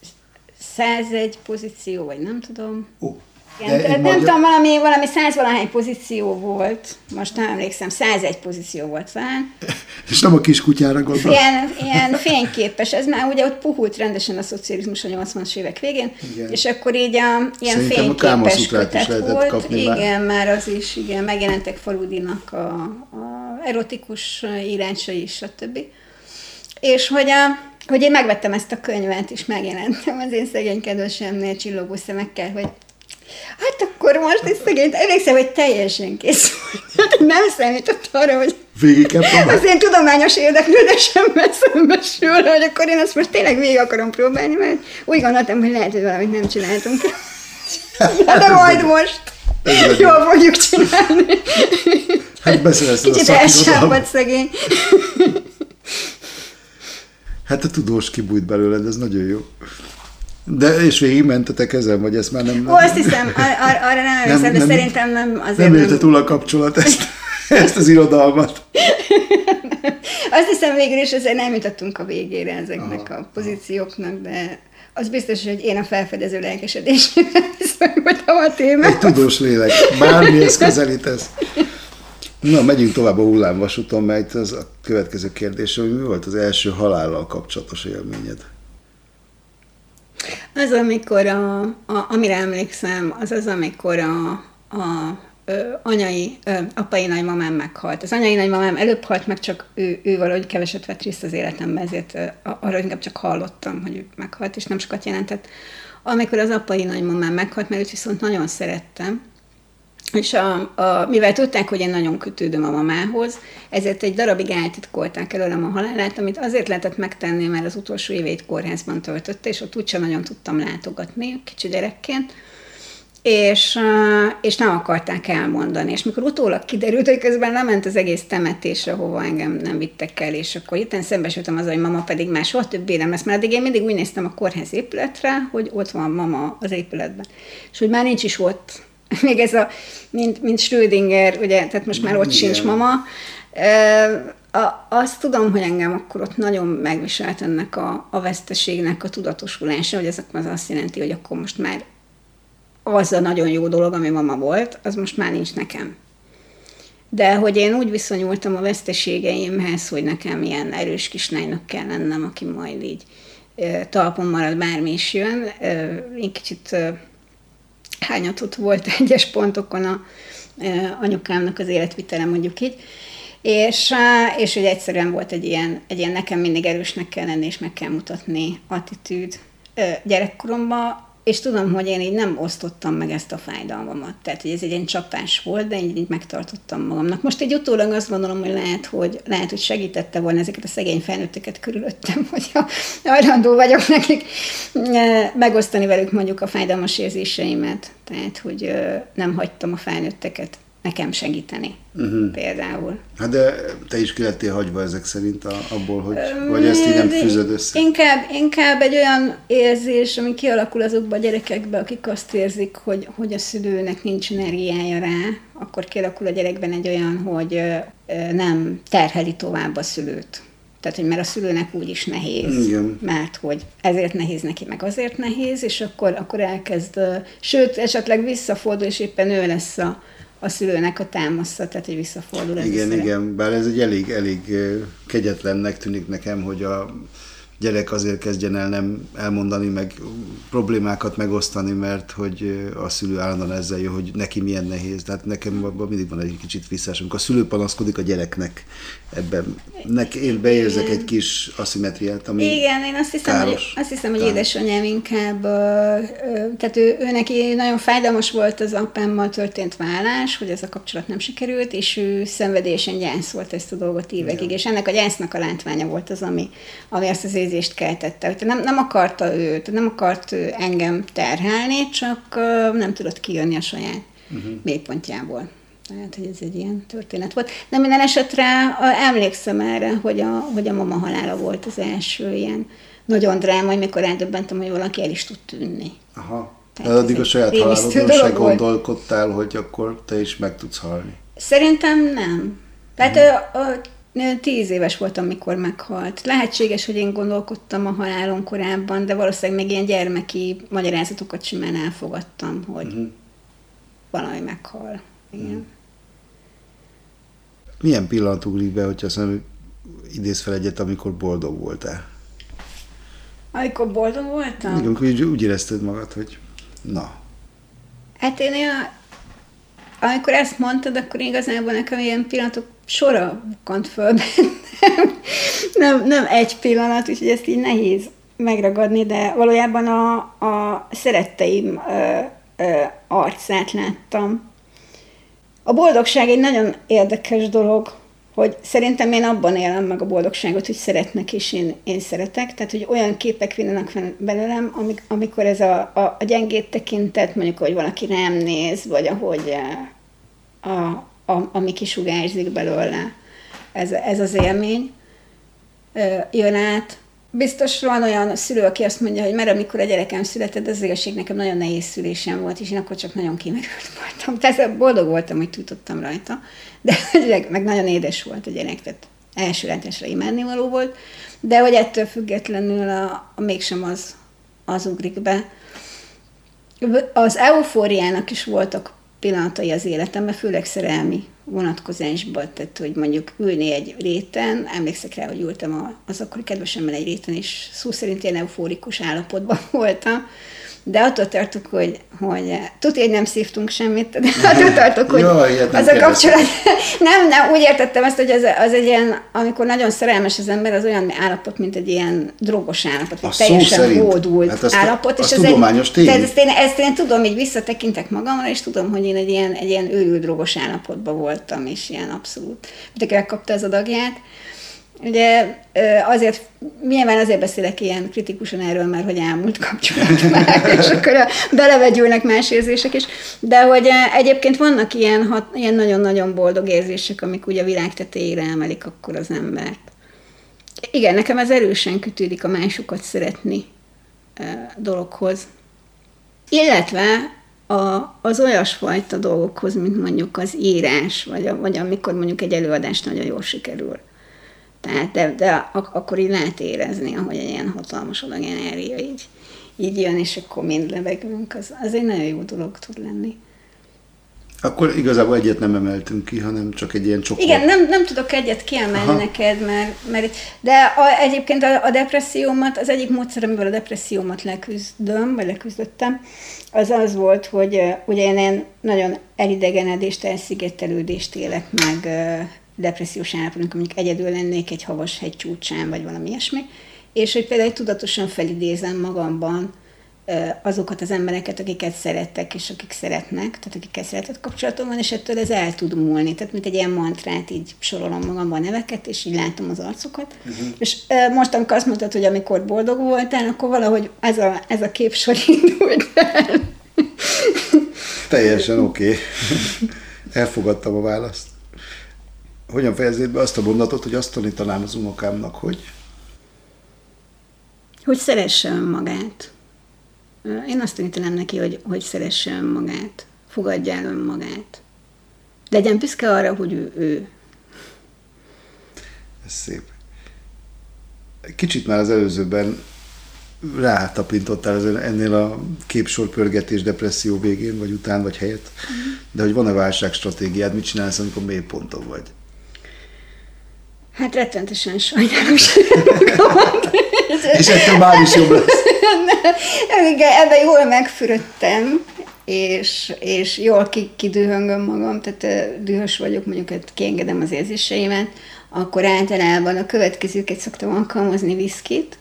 101 pozíció, vagy nem tudom. Oh. Igen, de nem magyar... tudom, valami, valami százvalahány pozíció volt, most nem emlékszem, 101 pozíció volt talán. És nem a kis kutyára gondolsz? Ilyen, ilyen fényképes, ez már ugye ott puhult rendesen a szocializmus a 80-as évek végén, igen. és akkor így a, ilyen Szerintem fényképes a kötet volt. Kapni igen, már. már az is, igen, megjelentek Faludinak a, a erotikus írásai is, stb. És hogy a, hogy én megvettem ezt a könyvet, és megjelentem az én szegény kedvesemnél csillogó szemekkel, hogy Hát akkor most is szegény, emlékszem, hogy teljesen kész Nem számított arra, hogy végig. Az én tudományos érdeklődésemmel szembesül, hogy akkor én azt most tényleg végig akarom próbálni, mert úgy gondoltam, hogy lehet, hogy valamit nem csináltunk. Hát, de majd most jól fogjuk csinálni. Hát beszélsz Kicsit elsápadt szegény. Hát a tudós kibújt belőled, ez nagyon jó. De és mentetek ezen, vagy ezt már nem... Ó, azt hiszem, ar- ar- arra nem emlékszem, de nem, szerintem nem azért nem... érte túl a kapcsolat ezt, ezt az irodalmat. azt hiszem végül is azért nem jutottunk a végére ezeknek aha, a pozícióknak, de az biztos, hogy én a felfedező lelkesedésére viszonyultam a témát. Egy tudós lélek, bármihez közelítesz. Na, megyünk tovább a hullámvasúton, mert az a következő kérdés, hogy mi volt az első halállal kapcsolatos élményed? Az, amikor a, a, amire emlékszem, az az, amikor a, a ö, anyai, ö, apai nagymamám meghalt. Az anyai nagymamám előbb halt meg, csak ő, ő valahogy keveset vett részt az életemben, ezért ö, arra inkább csak hallottam, hogy ő meghalt, és nem sokat jelentett. Amikor az apai nagymamám meghalt, mert őt viszont nagyon szerettem, és a, a, mivel tudták, hogy én nagyon kötődöm a mamához, ezért egy darabig eltitkolták előlem a halálát, amit azért lehetett megtenni, mert az utolsó évét kórházban töltötte, és ott úgysem nagyon tudtam látogatni kicsi gyerekként, és, és nem akarták elmondani. És mikor utólag kiderült, hogy közben nem ment az egész temetésre, hova engem nem vittek el, és akkor itt szembesültem az, hogy mama pedig már soha többé nem lesz, mert addig én mindig úgy néztem a kórház épületre, hogy ott van mama az épületben. És hogy már nincs is ott még ez a, mint, mint Schrödinger, ugye, tehát most már ott Igen. sincs mama. A, azt tudom, hogy engem akkor ott nagyon megviselt ennek a, a veszteségnek a tudatosulása, hogy ez az azt jelenti, hogy akkor most már az a nagyon jó dolog, ami mama volt, az most már nincs nekem. De hogy én úgy viszonyultam a veszteségeimhez, hogy nekem ilyen erős kislánynak kell lennem, aki majd így talpon marad, bármi is jön. Én kicsit hányatott volt egyes pontokon a anyukámnak az életvitele, mondjuk így. És, és hogy egyszerűen volt egy ilyen, egy ilyen nekem mindig erősnek kell lenni, és meg kell mutatni attitűd gyerekkoromban, és tudom, hogy én így nem osztottam meg ezt a fájdalmamat. Tehát, hogy ez egy ilyen csapás volt, de így, így megtartottam magamnak. Most egy utólag azt gondolom, hogy lehet, hogy, lehet, hogy segítette volna ezeket a szegény felnőtteket körülöttem, hogy hajlandó vagyok nekik e, megosztani velük mondjuk a fájdalmas érzéseimet. Tehát, hogy nem hagytam a felnőtteket nekem segíteni, uh-huh. például. Hát de te is ki lettél hagyva ezek szerint a, abból, hogy vagy ezt így nem fűzöd össze? Inkább, inkább egy olyan érzés, ami kialakul azokban a gyerekekben, akik azt érzik, hogy, hogy a szülőnek nincs energiája rá, akkor kialakul a gyerekben egy olyan, hogy nem terheli tovább a szülőt. Tehát, hogy mert a szülőnek úgy is nehéz, Igen. mert hogy ezért nehéz neki, meg azért nehéz, és akkor, akkor elkezd, sőt, esetleg visszafordul, és éppen ő lesz a, a szülőnek a támasza, tehát hogy visszafordul. Igen, igen, bár ez egy elég, elég kegyetlennek tűnik nekem, hogy a gyerek azért kezdjen el nem elmondani, meg problémákat megosztani, mert hogy a szülő állandóan ezzel jön, hogy neki milyen nehéz. Tehát nekem abban mindig van egy kicsit visszás, amikor a szülő panaszkodik a gyereknek ebben. Nek, én beérzek egy kis aszimetriát, ami Igen, én azt hiszem, káros. hogy, azt hiszem, hogy édesanyám inkább, tehát ő, ő neki nagyon fájdalmas volt az apámmal történt vállás, hogy ez a kapcsolat nem sikerült, és ő szenvedélyesen gyászolt ezt a dolgot évekig, Igen. és ennek a gyásznak a látványa volt az, ami, ami azt az érzést keltette. Hogy nem, nem akarta őt, nem akart engem terhelni, csak nem tudott kijönni a saját uh-huh. mélypontjából. Tehát, hogy ez egy ilyen történet volt. De minden esetre emlékszem erre, hogy a, hogy a mama halála volt az első ilyen nagyon drámai, mikor eldöbbentem, hogy valaki el is tud tűnni. Aha. Tehát De addig a saját halálodon se gondolkodtál, hogy akkor te is meg tudsz halni? Szerintem nem. Tehát hmm. a, a, tíz éves voltam, mikor meghalt. Lehetséges, hogy én gondolkodtam a halálon korábban, de valószínűleg még ilyen gyermeki magyarázatokat simán elfogadtam, hogy hmm. valami meghal. Igen. Hmm. Milyen pillanat ugrik be, hogyha azt mondom, idéz fel egyet, amikor boldog voltál? Amikor boldog voltam? Igen, úgy, úgy érezted magad, hogy na. Hát én a, amikor ezt mondtad, akkor igazából nekem ilyen pillanatok sora bukkant föl nem, nem egy pillanat, úgyhogy ezt így nehéz megragadni, de valójában a, a szeretteim ö, ö, arcát láttam. A boldogság egy nagyon érdekes dolog, hogy szerintem én abban élem meg a boldogságot, hogy szeretnek, és én, én szeretek. Tehát, hogy olyan képek vinnenek belőlem, amik, amikor ez a, a, a gyengét tekintet, mondjuk, hogy valaki rám néz, vagy ahogy eh, a, a, ami kisugárzik belőle, ez, ez az élmény jön át. Biztos van olyan szülő, aki azt mondja, hogy mert amikor a gyerekem született, az igazság nekem nagyon nehéz szülésem volt, és én akkor csak nagyon kimerült voltam. Tehát boldog voltam, hogy tudtam rajta, de meg nagyon édes volt a gyerek, tehát első lentesre imádnivaló volt, de hogy ettől függetlenül a, a mégsem az, az ugrik be. Az eufóriának is voltak pillanatai az életemben, főleg szerelmi vonatkozásban, tehát hogy mondjuk ülni egy réten, emlékszek rá, hogy ültem az akkori kedvesemmel egy réten, és szó szerint ilyen eufórikus állapotban voltam, de attól tartok, hogy, hogy tudja, hogy nem szívtunk semmit, de attól tartok, hogy Jaj, az a kapcsolat, nem, nem, úgy értettem ezt, hogy az, az egy ilyen, amikor nagyon szerelmes az ember, az olyan állapot, mint egy ilyen drogos állapot, vagy teljesen hódult hát azt, állapot. Az és az tudományos egy, tehát ezt én, ezt én tudom, így visszatekintek magamra, és tudom, hogy én egy ilyen, egy ilyen őrült drogos állapotban voltam, és ilyen abszolút. Mindenki megkapta az adagját. Ugye azért, nyilván azért beszélek ilyen kritikusan erről, mert hogy elmúlt kapcsolat már, és akkor belevegyülnek más érzések is, de hogy egyébként vannak ilyen, hat, ilyen nagyon-nagyon boldog érzések, amik ugye a világ tetejére emelik akkor az embert. Igen, nekem ez erősen kötődik a másokat szeretni dologhoz. Illetve a, az olyasfajta dolgokhoz, mint mondjuk az írás, vagy, a, vagy amikor mondjuk egy előadás nagyon jól sikerül. Tehát, de, de ak- akkor így lehet érezni, ahogy egy ilyen hatalmas adag energia így, így jön, és akkor mind levegünk, az, az egy nagyon jó dolog tud lenni. Akkor igazából egyet nem emeltünk ki, hanem csak egy ilyen csoport. Igen, nem, nem tudok egyet kiemelni Aha. neked, mert, mert de a, egyébként a, a depressziómat, az egyik módszer, amivel a depressziómat leküzdöm, vagy leküzdöttem, az az volt, hogy ugye én nagyon elidegenedést, elszigetelődést élek meg depressziós állapotnak, mondjuk egyedül lennék egy havas hegy csúcsán, vagy valami ilyesmi, és hogy például tudatosan felidézem magamban azokat az embereket, akiket szerettek, és akik szeretnek, tehát akikkel szeretett kapcsolatom van, és ettől ez el tud múlni. Tehát mint egy ilyen mantrát, így sorolom magamban a neveket, és így látom az arcokat. Uh-huh. És most, amikor azt mondtad, hogy amikor boldog voltál, akkor valahogy ez a, ez a képsor indult el. Teljesen oké. Okay. Elfogadtam a választ hogyan fejezed be azt a mondatot, hogy azt tanítanám az unokámnak, hogy? Hogy szeresse önmagát. Én azt tanítanám neki, hogy, hogy szeresse önmagát. Fogadja el önmagát. Legyen büszke arra, hogy ő, ő. Ez szép. Kicsit már az előzőben rátapintottál ennél a képsor pörgetés depresszió végén, vagy után, vagy helyett. Mm. De hogy van-e válságstratégiád, mit csinálsz, amikor mély ponton vagy? Hát rettentesen sajnálos. És ettől már is jobb lesz. Igen, ebben jól megfürödtem, és, és jól kidühöngöm magam, tehát dühös vagyok, mondjuk hát kiengedem az érzéseimet, akkor általában a következőket szoktam alkalmazni viszkit,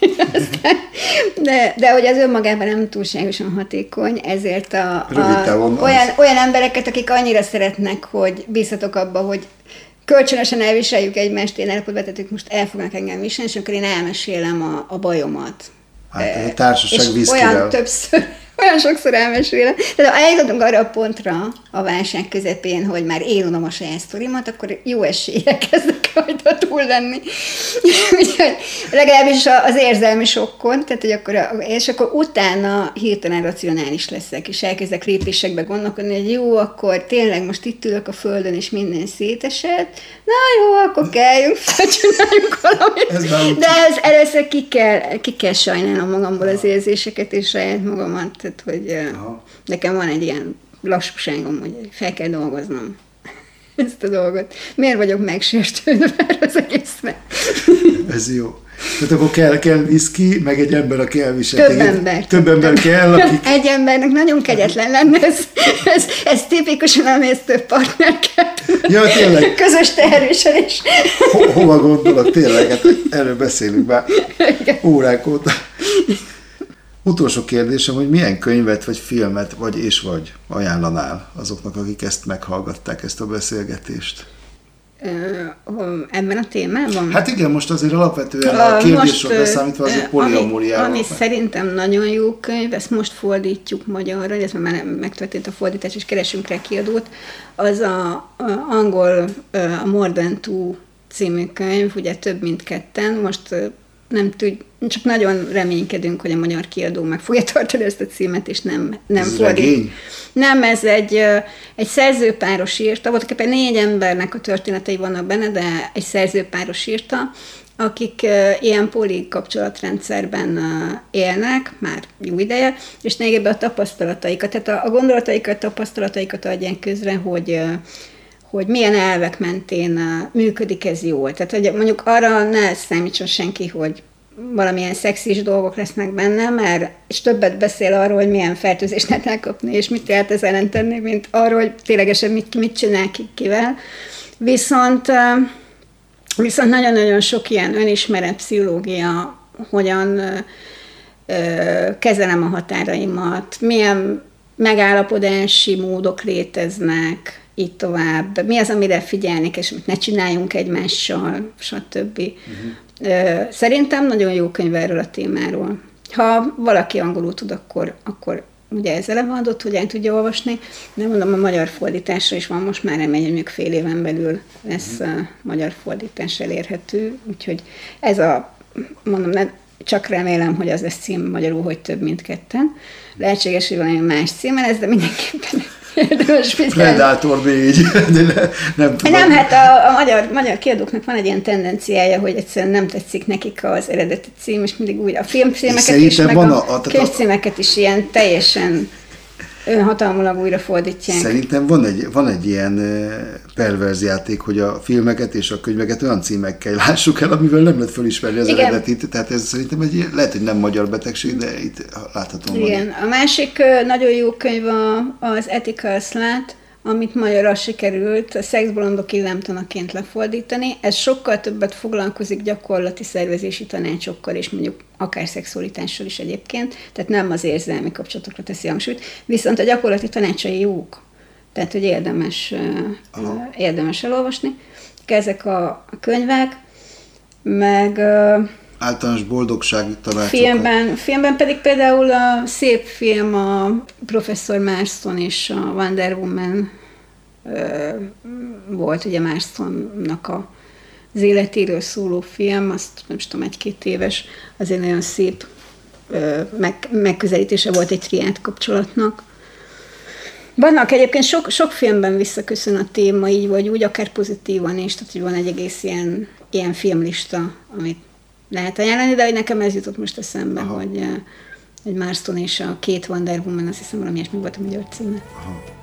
de, de hogy az önmagában nem túlságosan hatékony, ezért a, a olyan, olyan embereket, akik annyira szeretnek, hogy bízhatok abba, hogy kölcsönösen elviseljük egymást, én elapot most el fognak engem viselni, és akkor én elmesélem a, a bajomat. Hát a társaság és olyan többször, olyan sokszor elmesélem. Tehát ha eljutottunk arra a pontra a válság közepén, hogy már én unom a saját sztorimat, akkor jó esélye kezdek rajta túl lenni. Úgyhogy legalábbis az érzelmi sokkon, tehát hogy akkor, és akkor utána hirtelen racionális leszek, és elkezdek lépésekbe gondolkodni, hogy jó, akkor tényleg most itt ülök a földön, és minden szétesett, na jó, akkor kelljünk fel, csináljunk valamit. Ez De ez először ki kell, ki kell sajnálnom magamból az érzéseket, és saját magamat tehát, hogy Aha. nekem van egy ilyen lassúságom, hogy fel kell dolgoznom ezt a dolgot. Miért vagyok megsértődve az egészre? Ez jó. Tehát akkor kell, kell viszki, meg egy ember, aki elvisel. Több ember. Több ember kell, aki... Egy embernek nagyon kegyetlen lenne, ez, ez, ez tipikusan, amihez több partner kell. Ja, tényleg. Közös teherviselés. Ho, hova gondolok, tényleg, hát erről beszélünk már órák óta. Utolsó kérdésem, hogy milyen könyvet vagy filmet vagy és vagy ajánlanál azoknak, akik ezt meghallgatták, ezt a beszélgetést? Ebben a témában? Hát igen, most azért alapvetően a kérdésről beszámítva azért poliamóriáról. Ami, ami szerintem nagyon jó könyv, ezt most fordítjuk magyarra, ez már megtörtént a fordítás, és keresünk rá kiadót, az a, a angol a More Than Two című könyv, ugye több mint ketten, most nem tud, csak nagyon reménykedünk, hogy a magyar kiadó meg fogja tartani ezt a címet, és nem, nem ez fordít. Nem, ez egy, egy szerzőpáros írta, voltak négy embernek a történetei vannak benne, de egy szerzőpáros írta, akik ilyen poli kapcsolatrendszerben élnek, már jó ideje, és ebbe a tapasztalataikat, tehát a, a gondolataikat, tapasztalataikat adják közre, hogy hogy milyen elvek mentén működik ez jól. Tehát, hogy mondjuk arra ne számítson senki, hogy valamilyen szexis dolgok lesznek benne, mert és többet beszél arról, hogy milyen fertőzést lehet elkapni, és mit lehet ez tenni, mint arról, hogy ténylegesen mit, mit csinál ki, kivel. Viszont, viszont nagyon-nagyon sok ilyen önismeret, pszichológia, hogyan kezelem a határaimat, milyen megállapodási módok léteznek, így tovább, mi az, amire figyelnék, és mit ne csináljunk egymással, stb. Uh-huh. Szerintem nagyon jó könyv erről a témáról. Ha valaki angolul tud, akkor, akkor ugye ez eleve adott, hogy el tudja olvasni, de mondom, a magyar fordításra is van most már remény, hogy fél éven belül lesz a magyar fordítás elérhető, úgyhogy ez a, mondom, nem, csak remélem, hogy az lesz cím magyarul, hogy több mint ketten. Lehetséges, hogy valami más címen ez, de mindenképpen Predator 4, de ne, nem tudom. Nem, hát a, a magyar, magyar kiadóknak van egy ilyen tendenciája, hogy egyszerűen nem tetszik nekik az eredeti cím, és mindig úgy a filmcímeket is, meg van a, a, a könyvcímeket is ilyen teljesen hatalmulag újra fordítják. Szerintem van egy, van egy ilyen perverz játék, hogy a filmeket és a könyveket olyan címekkel lássuk el, amivel nem lehet fölismerni az Igen. eredetit. Tehát ez szerintem egy, lehet, hogy nem magyar betegség, de itt láthatom. Igen. Van. A másik nagyon jó könyv az Ethical Slant, amit magyarra sikerült a szexbolondok illemtanaként lefordítani. Ez sokkal többet foglalkozik gyakorlati szervezési tanácsokkal, és mondjuk akár szexualitással is egyébként, tehát nem az érzelmi kapcsolatokra teszi hangsúlyt, viszont a gyakorlati tanácsai jók, tehát hogy érdemes, Aha. érdemes elolvasni. Ezek a könyvek, meg általános boldogság tanácsokat. Filmben, filmben pedig például a szép film a Professzor Marston és a Wonder Woman volt ugye Marstonnak a az életéről szóló film, azt nem is tudom, egy-két éves, azért nagyon szép meg, megközelítése volt egy triát kapcsolatnak. Vannak egyébként sok, sok filmben visszaköszön a téma így vagy úgy, akár pozitívan is, tehát hogy van egy egész ilyen, ilyen filmlista, amit lehet ajánlani, de hogy nekem ez jutott most eszembe, Aha. hogy egy Marston és a két Wonder Woman, azt hiszem valami ilyesmi volt a magyar címe. Aha.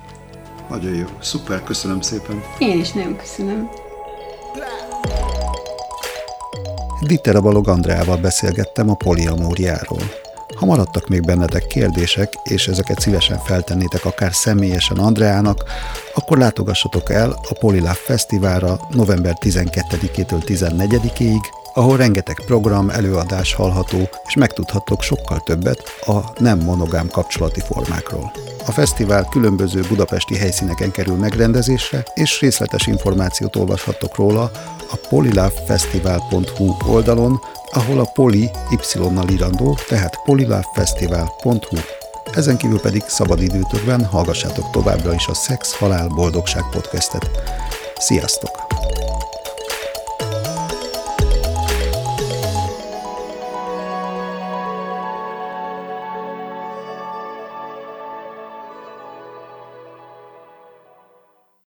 Nagyon jó. Szuper, köszönöm szépen. Én is nagyon köszönöm. Dittera Balog Andreával beszélgettem a poliamóriáról. Ha maradtak még bennetek kérdések, és ezeket szívesen feltennétek akár személyesen Andreának, akkor látogassatok el a Polilab Fesztiválra november 12-től 14-ig, ahol rengeteg program, előadás hallható, és megtudhattok sokkal többet a nem monogám kapcsolati formákról. A fesztivál különböző budapesti helyszíneken kerül megrendezésre, és részletes információt olvashattok róla a polilavefestival.hu oldalon, ahol a poli y-nal írandó, tehát polilavefestival.hu. Ezen kívül pedig szabadidőtökben hallgassátok továbbra is a Szex, Halál, Boldogság podcastet. Sziasztok!